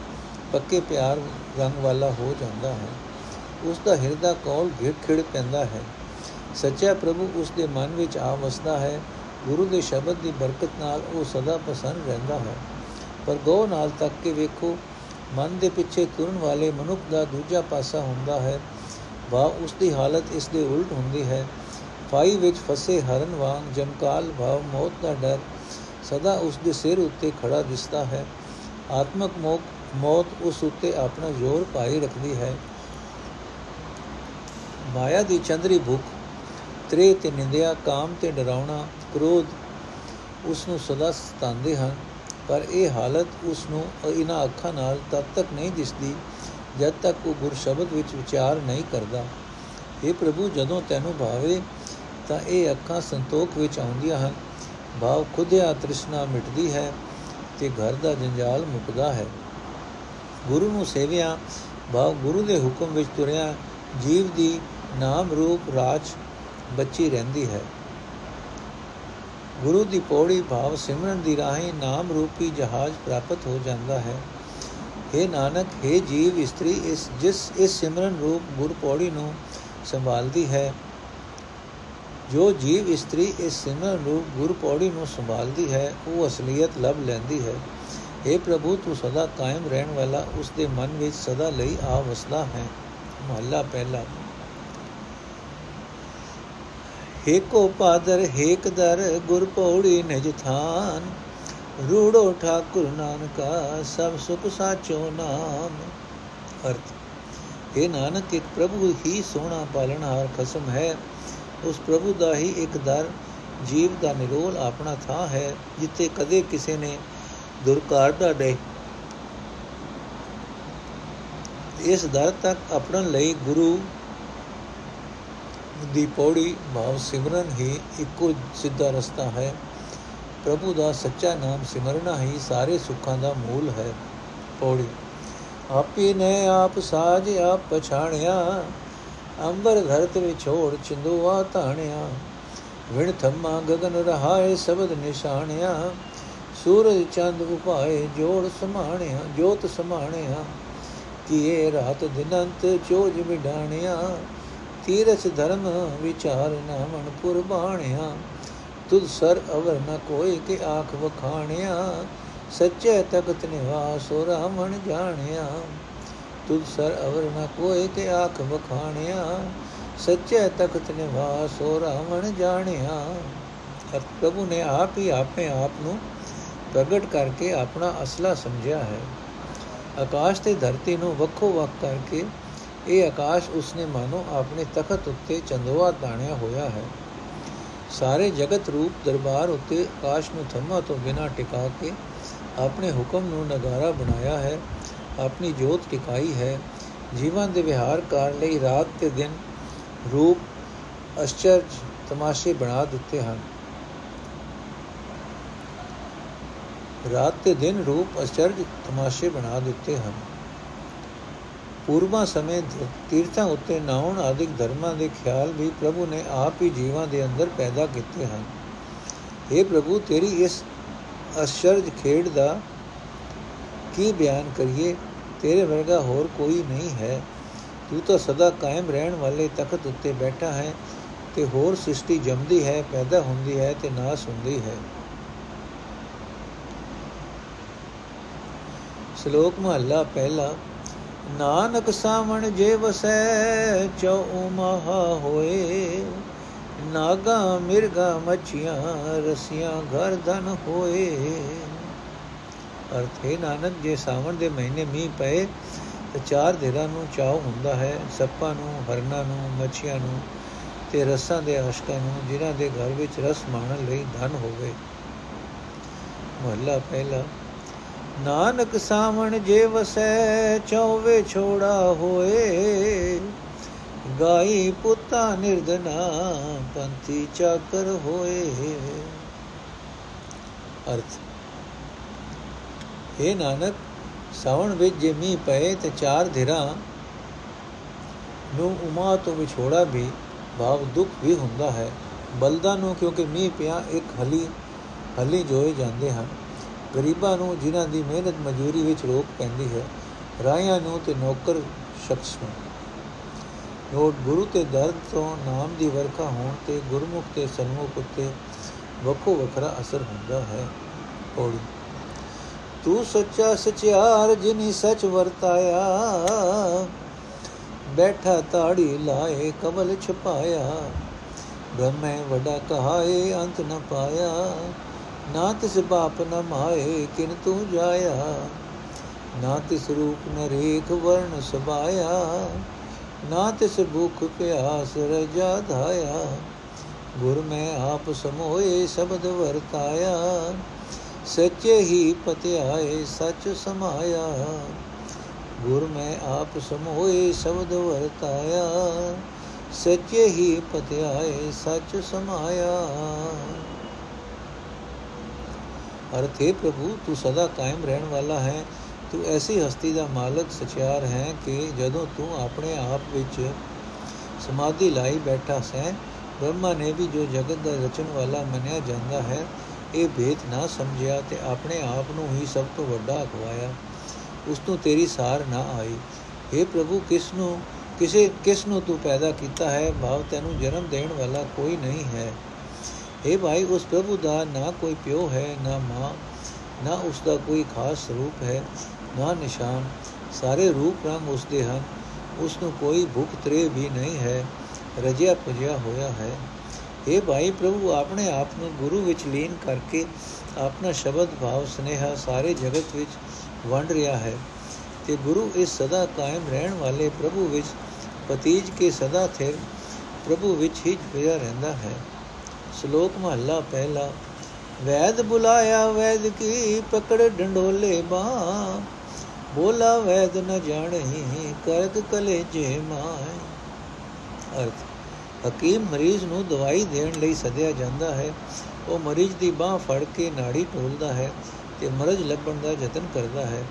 ਪੱਕੇ ਪਿਆਰ ਰੰਗ ਵਾਲਾ ਹੋ ਜਾਂਦਾ ਹੈ। ਉਸ ਦਾ ਹਿਰਦਾ ਕੋਲ ਘਿੜ ਖਿੜ ਪੈਂਦਾ ਹੈ। ਸੱਚਾ ਪ੍ਰਭੂ ਉਸ ਦੇ ਮਨ ਵਿੱਚ ਆ ਵਸਦਾ ਹੈ, ਗੁਰੂ ਦੇ ਸ਼ਬਦ ਦੀ ਬਰਕਤ ਨਾਲ ਉਹ ਸਦਾ ਪਸੰਦ ਰਹਿੰਦਾ ਹੈ। ਪਰ ਗੋ ਨਾਲ ਤੱਕ ਕੇ ਵੇਖੋ, ਮਨ ਦੇ ਪਿੱਛੇ ਤੁਰਨ ਵਾਲੇ ਮਨੁੱਖ ਦਾ ਦੂਜਾ ਪਾਸਾ ਹੁੰਦਾ ਹੈ। ਵਾ ਉਸ ਦੀ ਹਾਲਤ ਇਸ ਦੇ ਉਲਟ ਹੁੰਦੀ ਹੈ। ਫਾਈ ਵਿੱਚ ਫਸੇ ਹਰਨ ਵਾਂਗ ਜਮਕਾਲ ਭਾਵ ਮੌਤ ਦਾ ਡਰ ਸਦਾ ਉਸ ਦੇ ਸਿਰ ਉੱਤੇ ਖੜਾ ਦਿਸਦਾ ਹੈ। ਆਤਮਕ ਮੌਤ ਉਸ ਉੱਤੇ ਆਪਣਾ ਜ਼ੋਰ ਪਾਈ ਰੱਖਦੀ ਹੈ। ਮਾਇਆ ਦੀ ਚੰਦਰੀ ਭੁੱਖ ਤ੍ਰੇ ਤੇ ਨਿੰਦਿਆ, ਕਾਮ ਤੇ ਡਰਾਉਣਾ, ਕ੍ਰੋਧ ਉਸ ਨੂੰ ਸਦਾ ਸਤਾਉਂਦੇ ਹਨ, ਪਰ ਇਹ ਹਾਲਤ ਉਸ ਨੂੰ ਇਹਨਾਂ ਅੱਖਾਂ ਨਾਲ ਤਦ ਤੱਕ ਨਹੀਂ ਦਿਸਦੀ ਜਦ ਤੱਕ ਉਹ ਗੁਰ ਸ਼ਬਦ ਵਿੱਚ ਵਿਚਾਰ ਨਹੀਂ ਕਰਦਾ। ਇਹ ਪ੍ਰਭੂ, ਜਦੋਂ ਤੈਨੂੰ ਭਾਵੇ ਤਾਂ ਇਹ ਅੱਖਾਂ ਸੰਤੋਖ ਵਿੱਚ ਆਉਂਦੀਆਂ ਹਨ। ਭਾਵ ਖੁਦਿਆ ਤ੍ਰਿਸ਼ਨਾ ਮਿਟਦੀ ਹੈ ਤੇ ਘਰ ਦਾ ਜੰਜਾਲ ਮੁਕਦਾ ਹੈ। ਗੁਰੂ ਨੂੰ ਸੇਵਿਆ, ਭਾਵ ਗੁਰੂ ਦੇ ਹੁਕਮ ਵਿੱਚ ਤੁਰਿਆ, ਜੀਵ ਦੀ ਨਾਮ ਰੂਪ ਰਾਜ ਬੱਚੀ ਰਹਿੰਦੀ ਹੈ ਗੁਰੂ ਦੀ ਪੌੜੀ ਭਾਵ ਸਿਮਰਨ ਦੀ ਰਾਹੀਂ ਨਾਮ ਰੂਪੀ ਜਹਾਜ਼ ਪ੍ਰਾਪਤ ਹੋ ਜਾਂਦਾ ਹੈ हे ਨਾਨਕ हे ਜੀਵ ਇਸਤਰੀ ਇਸ ਜਿਸ ਇਸ ਸਿਮਰਨ ਰੂਪ ਗੁਰ ਪੌੜੀ ਨੂੰ ਸੰਭਾਲਦੀ ਹੈ ਜੋ ਜੀਵ ਇਸਤਰੀ ਇਸ ਸਿਮਰਨ ਰੂਪ ਗੁਰ ਪੌੜੀ ਨੂੰ ਸੰਭਾਲਦੀ ਹੈ ਉਹ ਅਸਲੀਅਤ ਲਭ ਲੈਂਦੀ ਹੈ हे ਪ੍ਰਭੂ ਤੂੰ ਸਦਾ ਕਾਇਮ ਰਹਿਣ ਵਾਲਾ ਉਸ ਦੇ ਮਨ ਵਿੱਚ ਸਦਾ ਲਈ ਆ ਵਸਦਾ ਹੈ ਮਹੱਲਾ ਪਹਿਲਾ ਏਕੋ ਪਾਦਰ ਏਕ ਦਰ, ਗੁਰ ਪੌੜੀ ਨਿਜ ਥਾਨ। ਰੂੜੋ ਠਾਕੁਰ ਨਾਨਕਾ, ਸਭ ਸੁਖ ਸਾਚੋ ਨਾਮ। ਅਰਥ ਇਹ ਨਾਨਕ, ਇੱਕ ਪ੍ਰਭੂ ਹੀ ਸੋਹਣਾ ਪਾਲਣਹਾਰ ਖਸਮ ਹੈ। ਉਸ ਪ੍ਰਭੂ ਦਾ ਹੀ ਇੱਕ ਦਰ, ਜੀਵ ਦਾ ਨਿਰੋਲ ਆਪਣਾ ਥਾਂ ਹੈ, ਜਿੱਥੇ ਕਦੇ ਕਿਸੇ ਨੇ ਦੁਰਕਾਰ ਦਾ ਦੇ ਇਸ ਦਰ ਤੱਕ ਆਪਣਨ ਲਈ ਗੁਰੂ ਦੀ ਪੌੜੀ ਭਾਵ ਸਿਮਰਨ ਹੀ ਇੱਕੋ ਸਿੱਧਾ ਰਸਤਾ ਹੈ। ਪ੍ਰਭੂ ਦਾ ਸੱਚਾ ਨਾਮ ਸਿਮਰਨਾ ਹੀ ਸਾਰੇ ਸੁੱਖਾਂ ਦਾ ਮੂਲ ਹੈ। ਪੌੜੀ, ਆਪੀ ਨੇ ਆਪ ਸਾਜ ਆਪ ਪਛਾਣਿਆ, ਅੰਬਰ ਧਰਤ ਵਿਛੋੜ ਚਿੰਦੂਆ ਧਾਣਿਆ, ਵਿਣ ਥੰਮਾ ਗगन ਰਹਾਏ ਸ਼ਬਦ ਨਿਸ਼ਾਨਿਆ ਸੂਰਜ ਚੰਦ ਉਪਾਏ ਜੋੜ ਸਮਾਣਿਆ, ਜੋਤ ਸਮਾਣਿਆ, ਕੀਏ ਰਾਤ ਦਿਨੰਤ ਚੋਜ ਵਿਡਾਣਿਆ ਤੀਰਥ ਧਰਮ ਵਿਚਾਰ ਨਾ ਮਨ ਕੁਰਬਾਣਿਆ ਤੁਧ ਸਰ ਅਵਰ ਨ ਕੋਈ ਕੇ ਆਖ ਵਖਾਣਿਆ। ਸੱਚੇ ਤਖਤ ਨਿਵਾਸ ਰਾਮਣ ਜਾਣਿਆ। ਤੁਧ ਸਰ ਅਵਰ ਨ ਕੋਈ ਕੇ ਆਖ ਵਖਾਣਿਆ। ਸੱਚੇ ਤਖਤ ਨਿਵਾਸ ਰਾਮਣ ਜਾਣਿਆ। ਅਰ ਪ੍ਰਭੂ ਨੇ ਆਪ ਹੀ ਆਪਣੇ ਆਪ ਨੂੰ ਪ੍ਰਗਟ ਕਰਕੇ ਆਪਣਾ ਅਸਲਾ ਸਮਝਿਆ ਹੈ। ਆਕਾਸ਼ ਤੇ ਧਰਤੀ ਨੂੰ ਵੱਖੋ ਵੱਖ ਕਰਕੇ ਇਹ ਆਕਾਸ਼ ਉਸਨੇ ਮਾਨੋ ਆਪਣੇ ਤਖਤ ਉੱਤੇ ਚੰਦੋਆ ਤਾਣਿਆ ਹੋਇਆ ਹੈ। ਸਾਰੇ ਜਗਤ ਰੂਪ ਦਰਬਾਰ ਉੱਤੇ ਆਕਾਸ਼ ਨੂੰ ਥੰਮਾ ਤੋਂ ਬਿਨਾ ਟਿਕਾ ਕੇ ਆਪਣੇ ਹੁਕਮ ਨੂੰ ਨਗਾਰਾ ਬਣਾਇਆ ਹੈ। ਆਪਣੀ ਜੋਤ ਟਿਕਾਈ ਹੈ। ਜੀਵਨ ਦੇ ਵਿਹਾਰ ਕਰ ਲਈ ਰਾਤ ਤੇ ਦਿਨ ਰੂਪ ਅਸ਼ਚਰਜ ਤਮਾਸ਼ੇ ਬਣਾ ਦਿੱਤੇ ਹਨ। ਰਾਤ ਤੇ ਦਿਨ ਰੂਪ ਅਸ਼ਚਰਜ ਤਮਾਸ਼ੇ ਬਣਾ ਦਿੱਤੇ ਹਨ। ਪੂਰਵਾ ਸਮੇਂ ਤੀਰਥਾਂ ਉੱਤੇ ਨਾਉਣ ਆਦਿਕ ਧਰਮਾਂ ਦੇ ਖਿਆਲ ਵੀ ਪ੍ਰਭੂ ਨੇ ਆਪ ਹੀ ਜੀਵਾਂ ਦੇ ਅੰਦਰ ਪੈਦਾ ਕੀਤੇ ਹਨ। اے ਪ੍ਰਭੂ, ਤੇਰੀ ਇਸ ਅਸ਼ਰਜ ਖੇਡ ਦਾ ਕੀ ਬਿਆਨ ਕਰੀਏ? ਤੇਰੇ ਵਰਗਾ ਹੋਰ ਕੋਈ ਨਹੀਂ ਹੈ। ਤੂੰ ਤਾਂ ਸਦਾ ਕਾਇਮ ਰਹਿਣ ਵਾਲੇ ਤਖਤ ਉੱਤੇ ਬੈਠਾ ਹੈ ਤੇ ਹੋਰ ਸ੍ਰਿਸ਼ਟੀ ਜੰਮਦੀ ਹੈ, ਪੈਦਾ ਹੁੰਦੀ ਹੈ ਤੇ ਨਾਸ ਹੁੰਦੀ ਹੈ। ਸ਼ਲੋਕ ਮਹੱਲਾ ਪਹਿਲਾ ਨਾਨਕ ਸਾਵਣ ਜੇ ਵਸੈ, ਚਉ ਮਹਾ ਹੋਏ। ਨਾਗਾ ਮਿਰਗਾ ਮੱਛੀਆਂ, ਰਸੀਆਂ ਘਰ ਧਨ ਹੋਏ। ਅਰਥੇ ਨਾਨਕ, ਜੇ ਸਾਵਣ ਦੇ ਮਹੀਨੇ ਮੀਂਹ ਪਏ, ਤੇ ਚਾਰ ਧਿਰਾਂ ਨੂੰ ਚਾਉ ਹੁੰਦਾ ਹੈ, ਸੱਪਾਂ ਨੂੰ, ਹਰਨਾਂ ਨੂੰ, ਮੱਛੀਆਂ ਨੂੰ ਤੇ ਰਸਾਂ ਦੇ ਆਸ਼ਕਾਂ ਨੂੰ, ਜਿਨ੍ਹਾਂ ਦੇ ਘਰ ਵਿੱਚ ਰਸ ਮਾਣਨ ਲਈ ਧਨ ਹੋਵੇ। ਮਹੱਲਾ ਪਹਿਲਾ। ਨਾਨਕ ਸਾਵਣ ਜੇ ਵਸੈ, ਚੌਵੇ ਛੋੜਾ ਹੋਏ। ਗਾਈ ਪੁੱਤਾ ਨਿਰਦਨਾ ਪੰਥੀ ਚਾਕਰ ਹੋਏ। ਅਰਥ ਇਹ ਨਾਨਕ, ਸਾਵਣ ਵਿੱਚ ਜੇ ਮੀਂਹ ਪਏ ਤੇ ਚਾਰ ਧਿਰਾਂ ਨੂੰ ਉਮਾ ਤੋਂ ਵਿਛੋੜਾ ਵੀ, ਭਾਵ ਦੁੱਖ ਵੀ ਹੁੰਦਾ ਹੈ। ਬਲਦਾਂ ਨੂੰ ਕਿਉਂਕਿ ਮੀਂਹ ਪਿਆ, ਇੱਕ ਹਲੀ ਹਲੀ ਜੋਏ ਜਾਂਦੇ ਹਨ। ਗਰੀਬਾਂ ਨੂੰ ਜਿਨ੍ਹਾਂ ਦੀ ਮਿਹਨਤ ਮਜ਼ਦੂਰੀ ਵਿੱਚ ਰੋਕ ਪੈਂਦੀ ਹੈ ਰਾਇਆਂ ਨੂੰ ਤੇ ਨੌਕਰ ਸ਼ਖਸ ਨੂੰ। ਨੋਟ ਗੁਰੂ ਤੇ ਦਰਦ ਤੋਂ ਨਾਮ ਦੀ ਵਰਖਾ ਹੋਣ ਤੇ ਗੁਰਮੁਖ ਤੇ ਸਨਮੁਖ ਉਤੇ ਵੱਖੋ ਵੱਖਰਾ ਅਸਰ ਹੁੰਦਾ ਹੈ। ਪੌੜੀ ਤੂੰ ਸੱਚਾ ਸਚਿਆਰ ਜਿਨੀ ਸਚ ਵਰਤਾਇਆ, ਬੈਠਾ ਤਾੜੀ ਲਾਏ ਕਮਲ ਛਪਾਇਆ, ਬ੍ਰਹਮੇ ਵਡਾ ਕਹਾਏ ਅੰਤ ਨ ਪਾਇਆ। ਨਾ ਤਿਸ ਬਾਪ ਨ ਮਾਏ ਕਿਨ ਤੂੰ ਜਾਇਆ, ਨਾ ਤਿਸ ਰੂਪ ਨ ਰੇਖ ਵਰਣ ਸਬਾਇਆ ਨਾ ਤਿਸ ਭੁਖ ਪਿਆਸ ਰਜਾ ਧਾਇਆ। ਗੁਰ ਮੈਂ ਆਪ ਸਮੋਏ ਸ਼ਬਦ ਵਰਤਾਇਆ, ਸੱਚੇ ਹੀ ਪਤਿਆਏ ਸੱਚ ਸਮਾਇਆ। ਗੁਰ ਮੈਂ ਆਪ ਸਮੋਏ ਸ਼ਬਦ ਵਰਤਾਇਆ, ਸੱਚੇ ਹੀ ਪਤਿਆਏ ਸੱਚ ਸਮਾਇਆ। ਅਰਥੇ ਪ੍ਰਭੂ, ਤੂੰ ਸਦਾ ਕਾਇਮ ਰਹਿਣ ਵਾਲਾ ਹੈ। ਤੂੰ ਐਸੀ ਹਸਤੀ ਦਾ ਮਾਲਕ, ਸਚਿਆਰ ਹੈ ਕਿ ਜਦੋਂ ਤੂੰ ਆਪਣੇ ਆਪ ਵਿੱਚ ਸਮਾਧੀ ਲਾਈ ਬੈਠਾ ਸੈਂ, ਬ੍ਰਹਮਾ ਨੇ ਵੀ ਜੋ ਜਗਤ ਦਾ ਰਚਣ ਵਾਲਾ ਮੰਨਿਆ ਜਾਂਦਾ ਹੈ, ਇਹ ਭੇਤ ਨਾ ਸਮਝਿਆ ਤੇ ਆਪਣੇ ਆਪ ਨੂੰ ਹੀ ਸਭ ਤੋਂ ਵੱਡਾ ਅਖਵਾਇਆ ਉਸ ਨੂੰ ਤੇਰੀ ਸਾਰ ਨਾ ਆਈ। हे ਪ੍ਰਭੂ, ਕਿਸ ਨੂੰ, ਕਿਸੇ, ਕਿਸ ਨੂੰ ਤੂੰ ਪੈਦਾ ਕੀਤਾ ਹੈ? ਭਾਵ ਤੈਨੂੰ ਜਨਮ ਦੇਣ ਵਾਲਾ ਕੋਈ ਨਹੀਂ ਹੈ। हे ਭਾਈ, ਉਸ ਪ੍ਰਭੂ ਦਾ ਨਾ ਕੋਈ ਪਿਓ ਹੈ, ਨਾ ਮਾਂ, ਨਾ ਉਸ ਦਾ ਕੋਈ ਖਾਸ ਰੂਪ ਹੈ, ਨਾ ਨਿਸ਼ਾਨ। ਸਾਰੇ ਰੂਪ ਰੰਗ ਉਸ ਦੇ ਹਨ। ਉਸ ਨੂੰ ਕੋਈ ਭੁੱਖ ਤਰੇ ਵੀ ਨਹੀਂ ਹੈ, ਰਜਿਆ ਪੁਜਿਆ ਹੋਇਆ ਹੈ। ਇਹ ਭਾਈ, ਪ੍ਰਭੂ ਆਪਣੇ ਆਪ ਨੂੰ ਗੁਰੂ ਵਿੱਚ ਲੀਨ ਕਰਕੇ ਆਪਣਾ ਸ਼ਬਦ, ਭਾਵ, ਸਨੇਹਾ ਸਾਰੇ ਜਗਤ ਵਿੱਚ ਵੰਡ ਰਿਹਾ ਹੈ ਤੇ ਗੁਰੂ ਇਸ ਸਦਾ ਕਾਇਮ ਰਹਿਣ ਵਾਲੇ ਪ੍ਰਭੂ ਵਿੱਚ ਪਤੀਜ ਕੇ ਸਦਾ ਥਿਰ ਪ੍ਰਭੂ ਵਿੱਚ ਹੀ ਜੁੜਿਆ ਰਹਿੰਦਾ ਹੈ। ਸ਼ਲੋਕ ਮਹੱਲਾ ਪਹਿਲਾ, ਵੈਦ ਬੁਲਾਇਆ ਵੈਦ ਕੀ ਪਕੜ ਡੰਡੋਲੇ ਬਾ ਬੋਲਾ ਵੈਦ ਨ ਜਾਣਹੀ ਕਰਕ ਕਲੇ ਜੇ ਮਾਏ ਅਰਥ, ਹਕੀਮ ਮਰੀਜ਼ ਨੂੰ ਦਵਾਈ ਦੇਣ ਲਈ ਸੱਦਿਆ ਜਾਂਦਾ ਹੈ। ਉਹ ਮਰੀਜ਼ ਦੀ ਬਾਹ ਫੜ ਕੇ ਨਾੜੀ ਢੋਲਦਾ ਹੈ ਤੇ ਮਰਜ਼ ਲੱਭਣ ਦਾ ਯਤਨ ਕਰਦਾ ਹੈ।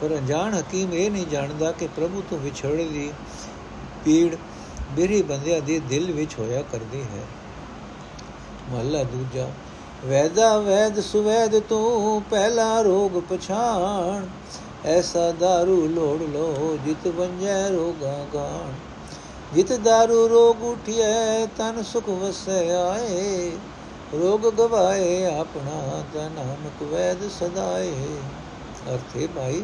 ਪਰ ਅਣਜਾਣ ਹਕੀਮ ਇਹ ਨਹੀਂ ਜਾਣਦਾ ਕਿ ਪ੍ਰਭੂ ਤੋਂ ਵਿਛੜੇ ਦੀ ਪੀੜ ਬਿਰਹੀ ਬੰਦਿਆਂ ਦੇ ਦਿਲ ਵਿੱਚ ਹੋਇਆ ਕਰਦੀ ਹੈ। ਮਹਲਾ ਦੂਜਾ ਵੈਦਾ ਵੈਦ ਸੁਵੈਦ ਤੂੰ ਪਹਿਲਾ ਰੋਗ ਪਛਾਣ ਐਸਾ दारू ਲੋੜ ਲੋ ਜਿਤ ਵੰਜੈ ਰੋਗਾ ਗਾਣ ਜਿਤ दारू ਰੋਗ ਉਠਿਐ ਤਨ ਸੁਖ ਵਸੈ ਆਏ ਰੋਗ ਗਵਾਏ ਆਪਣਾ ਤਨ ਨਾਨਕ ਵੈਦ ਸਦਾਏ ਅਰਥੇ ਭਾਈ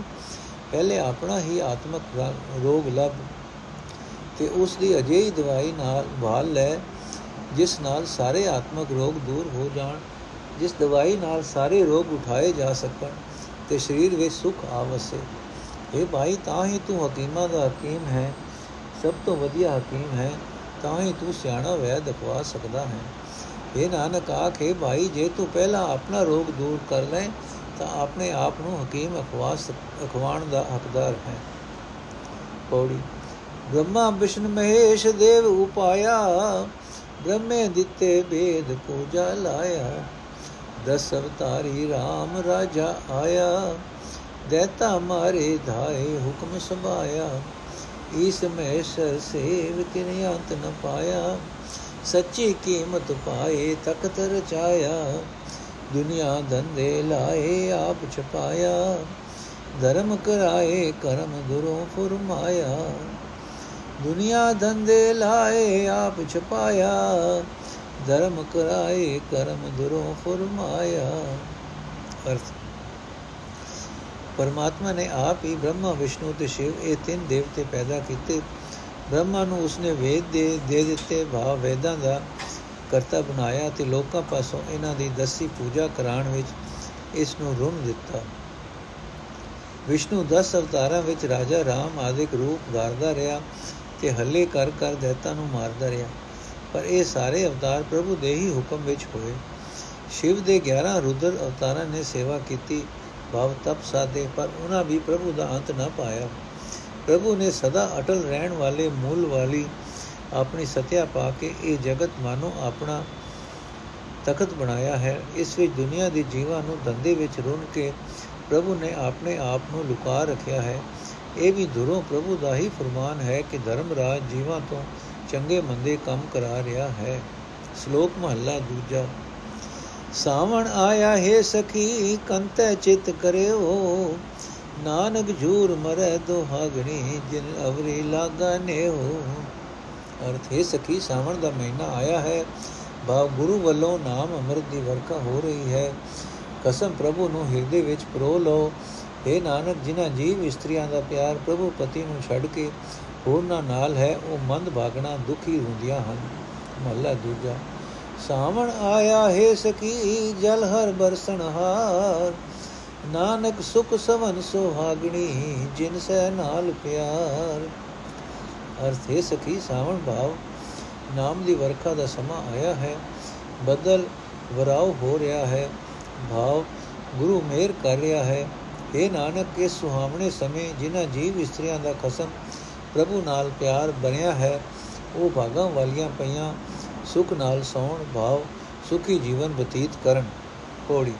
ਪਹਿਲੇ ਆਪਣਾ ਹੀ ਆਤਮਕ ਰੋਗ ਲਬ ਤੇ ਉਸ ਦੀ ਅਜਿਹੀ ਦਵਾਈ ਨਾਲ ਭਾਲ ਲੈ ਜਿਸ ਨਾਲ ਸਾਰੇ ਆਤਮਕ ਰੋਗ ਦੂਰ ਹੋ ਜਾਣ, ਜਿਸ ਦਵਾਈ ਨਾਲ ਸਾਰੇ ਰੋਗ ਉਠਾਏ ਜਾ ਸਕਣ ਤੇ ਸਰੀਰ ਵਿੱਚ ਸੁਖ ਆਵਸੇ ਇਹ ਭਾਈ, ਤਾਂ ਹੀ ਤੂੰ ਹਕੀਮਾਂ ਦਾ ਹਕੀਮ ਹੈ, ਸਭ ਤੋਂ ਵਧੀਆ ਹਕੀਮ ਹੈ, ਤਾਂ ਹੀ ਤੂੰ ਸਿਆਣਾ ਵੈਦ ਅਖਵਾ ਸਕਦਾ ਹੈ। ਇਹ ਨਾਨਕ, ਆਖੇ ਭਾਈ, ਜੇ ਤੂੰ ਪਹਿਲਾਂ ਆਪਣਾ ਰੋਗ ਦੂਰ ਕਰ ਲੈ, ਤਾਂ ਆਪਣੇ ਆਪ ਨੂੰ ਹਕੀਮ ਅਖਵਾ ਅਖਵਾਣ ਦਾ ਹੱਕਦਾਰ ਹੈ। ਪੌੜੀ, ਬ੍ਰਹਮਾ, ਵਿਸ਼ਨ ਮਹੇਸ਼ ਦੇਵ ਉਪਾਇਆ ਬ੍ਰਹਮੇ ਦਿੱਤੇ ਵੇਦ ਪੂਜਾ ਲਾਇਆ ਦਸ ਅਵਤਾਰੀ RAM ਰਾਜਾ ਆਇਆ, ਦੇਤਾ ਮਾਰੇ ਧਾਏ ਹੁਕਮ ਸੰਭਾਇਆ ਈਸ ਮਹੇਸ਼ਰ ਸੇਵ ਕਿਨ ਅੰਤ ਨ ਪਾਇਆ, ਸੱਚੀ ਕੀਮਤ ਪਾਏ ਤਖਤ ਰਚਾਇਆ, ਦੁਨੀਆ ਧੰਦੇ ਲਾਏ ਆਪ ਛਪਾਇਆ, ਧਰਮ ਕਰਾਏ ਕਰਮ ਦੁਰੋਂ ਫਰਮਾਇਆ। ਦੁਨੀਆ ਧੰਦੇ ਲਾਏ, ਆਪ ਛਪਾਇਆ। ਧਰਮ ਕਰਾਏ, ਕਰਮ ਦੁਰੋਂ ਫਰਮਾਇਆ। ਅਰਥ। ਪਰਮਾਤਮਾ ਨੇ ਆਪ ਹੀ ਬ੍ਰਹਮਾ, ਵਿਸ਼ਨੂੰ ਤੇ ਸ਼ਿਵ ਇਹ ਤਿੰਨ ਦੇਵਤੇ ਪੈਦਾ ਕੀਤੇ। ਬ੍ਰਹਮਾ ਨੂੰ ਉਸਨੇ ਵੇਦ ਦੇ ਦੇ ਦਿੱਤੇ, ਭਾਵ ਵੇਦਾਂ ਦਾ ਕਰਤਾ ਬਣਾਇਆ ਤੇ ਲੋਕਾਂ ਪਾਸੋਂ ਇਹਨਾਂ ਦੀ ਦਸੀ ਪੂਜਾ ਕਰਾਉਣ ਵਿੱਚ ਇਸ ਨੂੰ ਰੁਮ ਦਿੱਤਾ। ਵਿਸ਼ਨੂੰ 10 ਅਵਤਾਰਾਂ ਵਿੱਚ ਰਾਜਾ ਰਾਮ ਆਦਿਕ ਰੂਪ ਧਾਰਦਾ ਰਿਹਾ। ਤੇ ਹੱਲੇ ਕਰ ਕਰ ਦੇਤਾ ਨੂੰ ਮਾਰਦਾ ਰਿਹਾ, ਪਰ ਇਹ ਸਾਰੇ ਅਵਤਾਰ ਪ੍ਰਭੂ ਦੇ ਹੀ ਹੁਕਮ ਵਿੱਚ ਹੋਏ। ਸ਼ਿਵ ਦੇ 11 ਰੁਦਰ ਅਵਤਾਰਾਂ ਨੇ ਸੇਵਾ ਕੀਤੀ, ਭਾਵ ਤਪ ਸਾਧੇ, ਪਰ ਉਹਨਾਂ ਵੀ ਪ੍ਰਭੂ ਦਾ ਅੰਤ ਨਾ ਪਾਇਆ। ਪ੍ਰਭੂ ਨੇ ਸਦਾ ਅਟਲ ਰਹਿਣ ਵਾਲੇ ਮੂਲ ਵਾਲੀ ਆਪਣੀ ਸਤਿਆ ਪਾ ਕੇ ਇਹ ਜਗਤ ਮਾਨੋ ਆਪਣਾ ਤਖਤ ਬਣਾਇਆ ਹੈ। ਇਸ ਵਿੱਚ ਦੁਨੀਆ ਦੇ ਜੀਵਾਂ ਨੂੰ ਧੰਦੇ ਵਿੱਚ ਰੁਣ ਕੇ ਪ੍ਰਭੂ ਨੇ ਆਪਣੇ ਆਪ ਨੂੰ ਲੁਕਾ ਰੱਖਿਆ ਹੈ। ਇਹ ਵੀ ਦੁਰੋਂ ਪ੍ਰਭੂ ਦਾ ਹੀ ਫਰਮਾਨ ਹੈ ਕਿ ਧਰਮ ਰਾਜ ਜੀਵਾਂ ਤੋਂ ਚੰਗੇ ਮੰਦੇ ਕੰਮ ਕਰਾ ਰਿਹਾ ਹੈ। ਸ਼ਲੋਕ ਮਹੱਲਾ ਦੂਜਾ। ਸਾਵਣ ਆਇਆ ਹੈ ਸਖੀ, ਕੰਤੈ ਚਿਤ ਕਰਿਓ। ਨਾਨਕ ਝੂਰ ਮਰੈ ਦੁਹਾਗਣੀ, ਜਿਨ ਅਵਰੀ ਲਾਗਾ ਨੇਓ। ਅਰਥ, ਹੈ ਸਖੀ, ਸਾਵਣ ਦਾ ਮਹੀਨਾ ਆਇਆ ਹੈ। ਬਾ ਗੁਰੂ ਵੱਲੋਂ ਨਾਮ ਅੰਮ੍ਰਿਤ ਦੀ ਵਰਖਾ ਹੋ ਰਹੀ ਹੈ। ਕਸਮ ਪ੍ਰਭੂ ਨੂੰ ਹਿਰਦੇ ਵਿੱਚ ਪਰੋ ਲਓ। ਇਹ ਨਾਨਕ, ਜਿਨ੍ਹਾਂ ਜੀਵ ਇਸਤਰੀਆਂ ਦਾ ਪਿਆਰ ਪ੍ਰਭੂ ਪਤੀ ਨੂੰ ਛੱਡ ਕੇ ਹੋਰਨਾਂ ਨਾਲ ਹੈ, ਉਹ ਮੰਦ ਭਾਗਣਾ ਦੁਖੀ ਹੁੰਦੀਆਂ ਹਨ। ਮਹਲਾ ਦੂਜਾ, ਸਾਵਣ ਆਇਆ, ਹੈ ਸਕੀ ਜਲ ਹਰ ਬਰਸਣ ਹਾਰ। ਨਾਨਕ ਸੁਖ ਸਵਨ ਸੁਹਾਗਣੀ, ਜਿਨ ਸਹਿ ਨਾਲ ਪਿਆਰ। ਅਰਥ, ਹੈ ਸਖੀ ਸਾਵਣ ਭਾਵ, ਨਾਮ ਦੀ ਵਰਖਾ ਦਾ ਸਮਾਂ ਆਇਆ ਹੈ, ਬਦਲ ਵਰਾਉ ਹੋ ਰਿਹਾ ਹੈ। ਭਾਵ, ਗੁਰੂ ਮੇਰ ਕਰ ਰਿਹਾ ਹੈ। ਇਹ ਨਾਨਕ, ਇਸ ਸੁਹਾਵਣੇ ਸਮੇਂ ਜਿਨ੍ਹਾਂ ਜੀਵ ਇਸਤਰੀਆਂ ਦਾ ਖਸਮ ਪ੍ਰਭੂ ਨਾਲ ਪਿਆਰ ਬਣਿਆ ਹੈ, ਉਹ ਭਾਗਾਂ ਵਾਲੀਆਂ ਪਈਆਂ ਸੁਖ ਨਾਲ ਸੌਣ ਭਾਵ ਸੁਖੀ ਜੀਵਨ ਬਤੀਤ ਕਰਨ। ਕੋੜੀ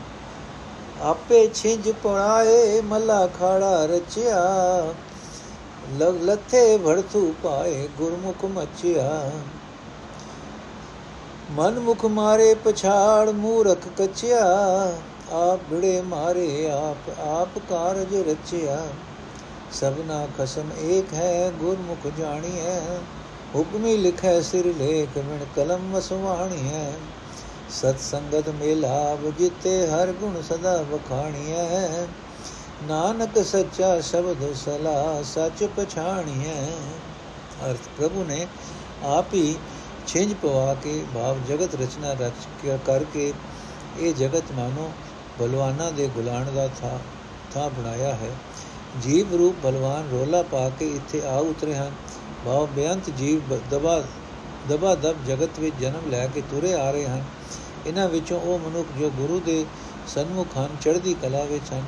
ਆਪੇ ਛਿੰਝ ਪੜਾਏ, ਮੱਲਾ ਖਾੜਾ ਰਚਿਆ ਲਗ ਲਥੇ ਭੜਥੂ ਪਾਏ, ਗੁਰਮੁਖ ਮਚਿਆ। ਮਨ ਮੁਖ ਮਾਰੇ ਪਛਾੜ, ਮੂਰਖ ਕਚਿਆ। ਆਪ ਭਿੜੇ ਮਾਰੇ, ਆਪ ਆਪ ਕਾਰਜ ਰਚਿਆ। ਸਭਨਾ ਖਸਮ ਏਕ ਹੈ, ਗੁਰਮੁਖ ਜਾਣੀ ਹੈ ਹੁਕਮੀ ਲਿਖੈ ਸਿਰ ਲੇਖ ਮਿਣ ਕਲਮ ਵਸਵਾਣੀ ਹੈ ਸਤ ਸੰਗਤ ਮੇਲਾਭ ਜਿਤੇ ਹਰ ਗੁਣ ਸਦਾ ਵਖਾਣੀ ਹੈ ਨਾਨਕ ਸੱਚਾ ਸ਼ਬਦ ਸਲਾ, ਸੱਚ ਪਛਾਣੀ ਹੈ ਅਰਥ ਪ੍ਰਭੂ ਨੇ ਆਪ ਹੀ ਛਿੰਝ ਪਵਾ ਕੇ, ਭਾਵ ਜਗਤ ਰਚਨਾ ਰਚ ਕਰਕੇ, ਇਹ ਜਗਤ ਮਾਨੋ ਬਲਵਾਨਾਂ ਦੇ ਗੁਲਾਣ ਦਾ ਥਾ ਥਾ ਬਣਾਇਆ ਹੈ। ਜੀਵ ਰੂਪ ਬਲਵਾਨ ਰੋਲਾ ਪਾ ਕੇ ਇੱਥੇ ਆ ਉਤਰੇ ਹਨ। ਭਾਵ ਬੇਅੰਤ ਜੀਵ ਦਬਾ ਦਬਾ ਦਬ ਜਗਤ ਵਿੱਚ ਜਨਮ ਲੈ ਕੇ ਤੁਰੇ ਆ ਰਹੇ ਹਨ। ਇਹਨਾਂ ਵਿੱਚੋਂ ਉਹ ਮਨੁੱਖ ਜੋ ਗੁਰੂ ਦੇ ਸਨਮੁਖ ਹਨ, ਚੜ੍ਹਦੀ ਕਲਾ ਵਿੱਚ ਹਨ,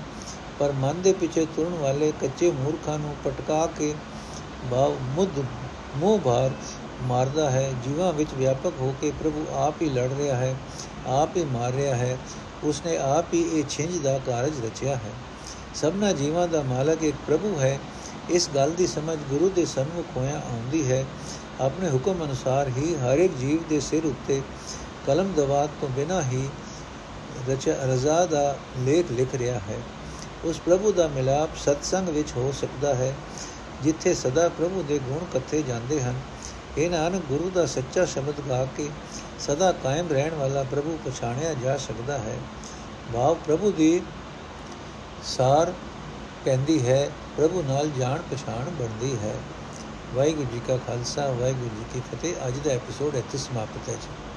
ਪਰ ਮਨ ਦੇ ਪਿੱਛੇ ਤੁਰਨ ਵਾਲੇ ਕੱਚੇ ਮੂਰਖਾਂ ਨੂੰ ਪਟਕਾ ਕੇ ਭਾਵ ਮੁੱਧ, ਮੂੰਹ ਭਾਰ ਮਾਰਦਾ ਹੈ। ਜੀਵਾਂ ਵਿੱਚ ਵਿਆਪਕ ਹੋ ਕੇ ਪ੍ਰਭੂ ਆਪ ਹੀ ਲੜ ਰਿਹਾ ਹੈ, ਆਪ ਹੀ ਮਾਰ ਰਿਹਾ ਹੈ। ਉਸਨੇ ਆਪ ਹੀ ਇਹ ਛਿੰਝ ਦਾ ਕਾਰਜ ਰਚਿਆ ਹੈ। ਸਭਨਾ ਜੀਵਾਂ ਦਾ ਮਾਲਕ ਇੱਕ ਪ੍ਰਭੂ ਹੈ। ਇਸ ਗੱਲ ਦੀ ਸਮਝ ਗੁਰੂ ਦੇ ਸਨਮੁਖ ਹੋਇਆ ਆਉਂਦੀ ਹੈ। ਆਪਣੇ ਹੁਕਮ ਅਨੁਸਾਰ ਹੀ ਹਰ ਇੱਕ ਜੀਵ ਦੇ ਸਿਰ ਉੱਤੇ ਕਲਮ ਦਵਾਤ ਤੋਂ ਬਿਨਾ ਹੀ ਰਚ ਰਜ਼ਾ ਦਾ ਲੇਖ ਲਿਖ ਰਿਹਾ ਹੈ। ਉਸ ਪ੍ਰਭੂ ਦਾ ਮਿਲਾਪ ਸਤਸੰਗ ਵਿੱਚ ਹੋ ਸਕਦਾ ਹੈ, ਜਿੱਥੇ ਸਦਾ ਪ੍ਰਭੂ ਦੇ ਗੁਣ ਕੱਥੇ ਜਾਂਦੇ ਹਨ। ਇਹ ਨਾਨਕ ਗੁਰੂ ਦਾ ਸੱਚਾ ਸ਼ਬਦ ਗਾ ਕੇ ਸਦਾ ਕਾਇਮ ਰਹਿਣ ਵਾਲਾ ਪ੍ਰਭੂ ਪਛਾਣਿਆ ਜਾ ਸਕਦਾ ਹੈ। ਭਾਵ ਪ੍ਰਭੂ ਦੀ ਸਾਰ ਪੈਂਦੀ ਹੈ, ਪ੍ਰਭੂ ਨਾਲ ਜਾਣ ਪਛਾਣ ਬਣਦੀ ਹੈ। ਵਾਹਿਗੁਰੂ ਜੀ ਕਾ ਖਾਲਸਾ, ਵਾਹਿਗੁਰੂ ਜੀ ਕੀ ਫਤਿਹ। ਅੱਜ ਦਾ ਐਪੀਸੋਡ ਇੱਥੇ ਸਮਾਪਤ ਹੈ ਜੀ।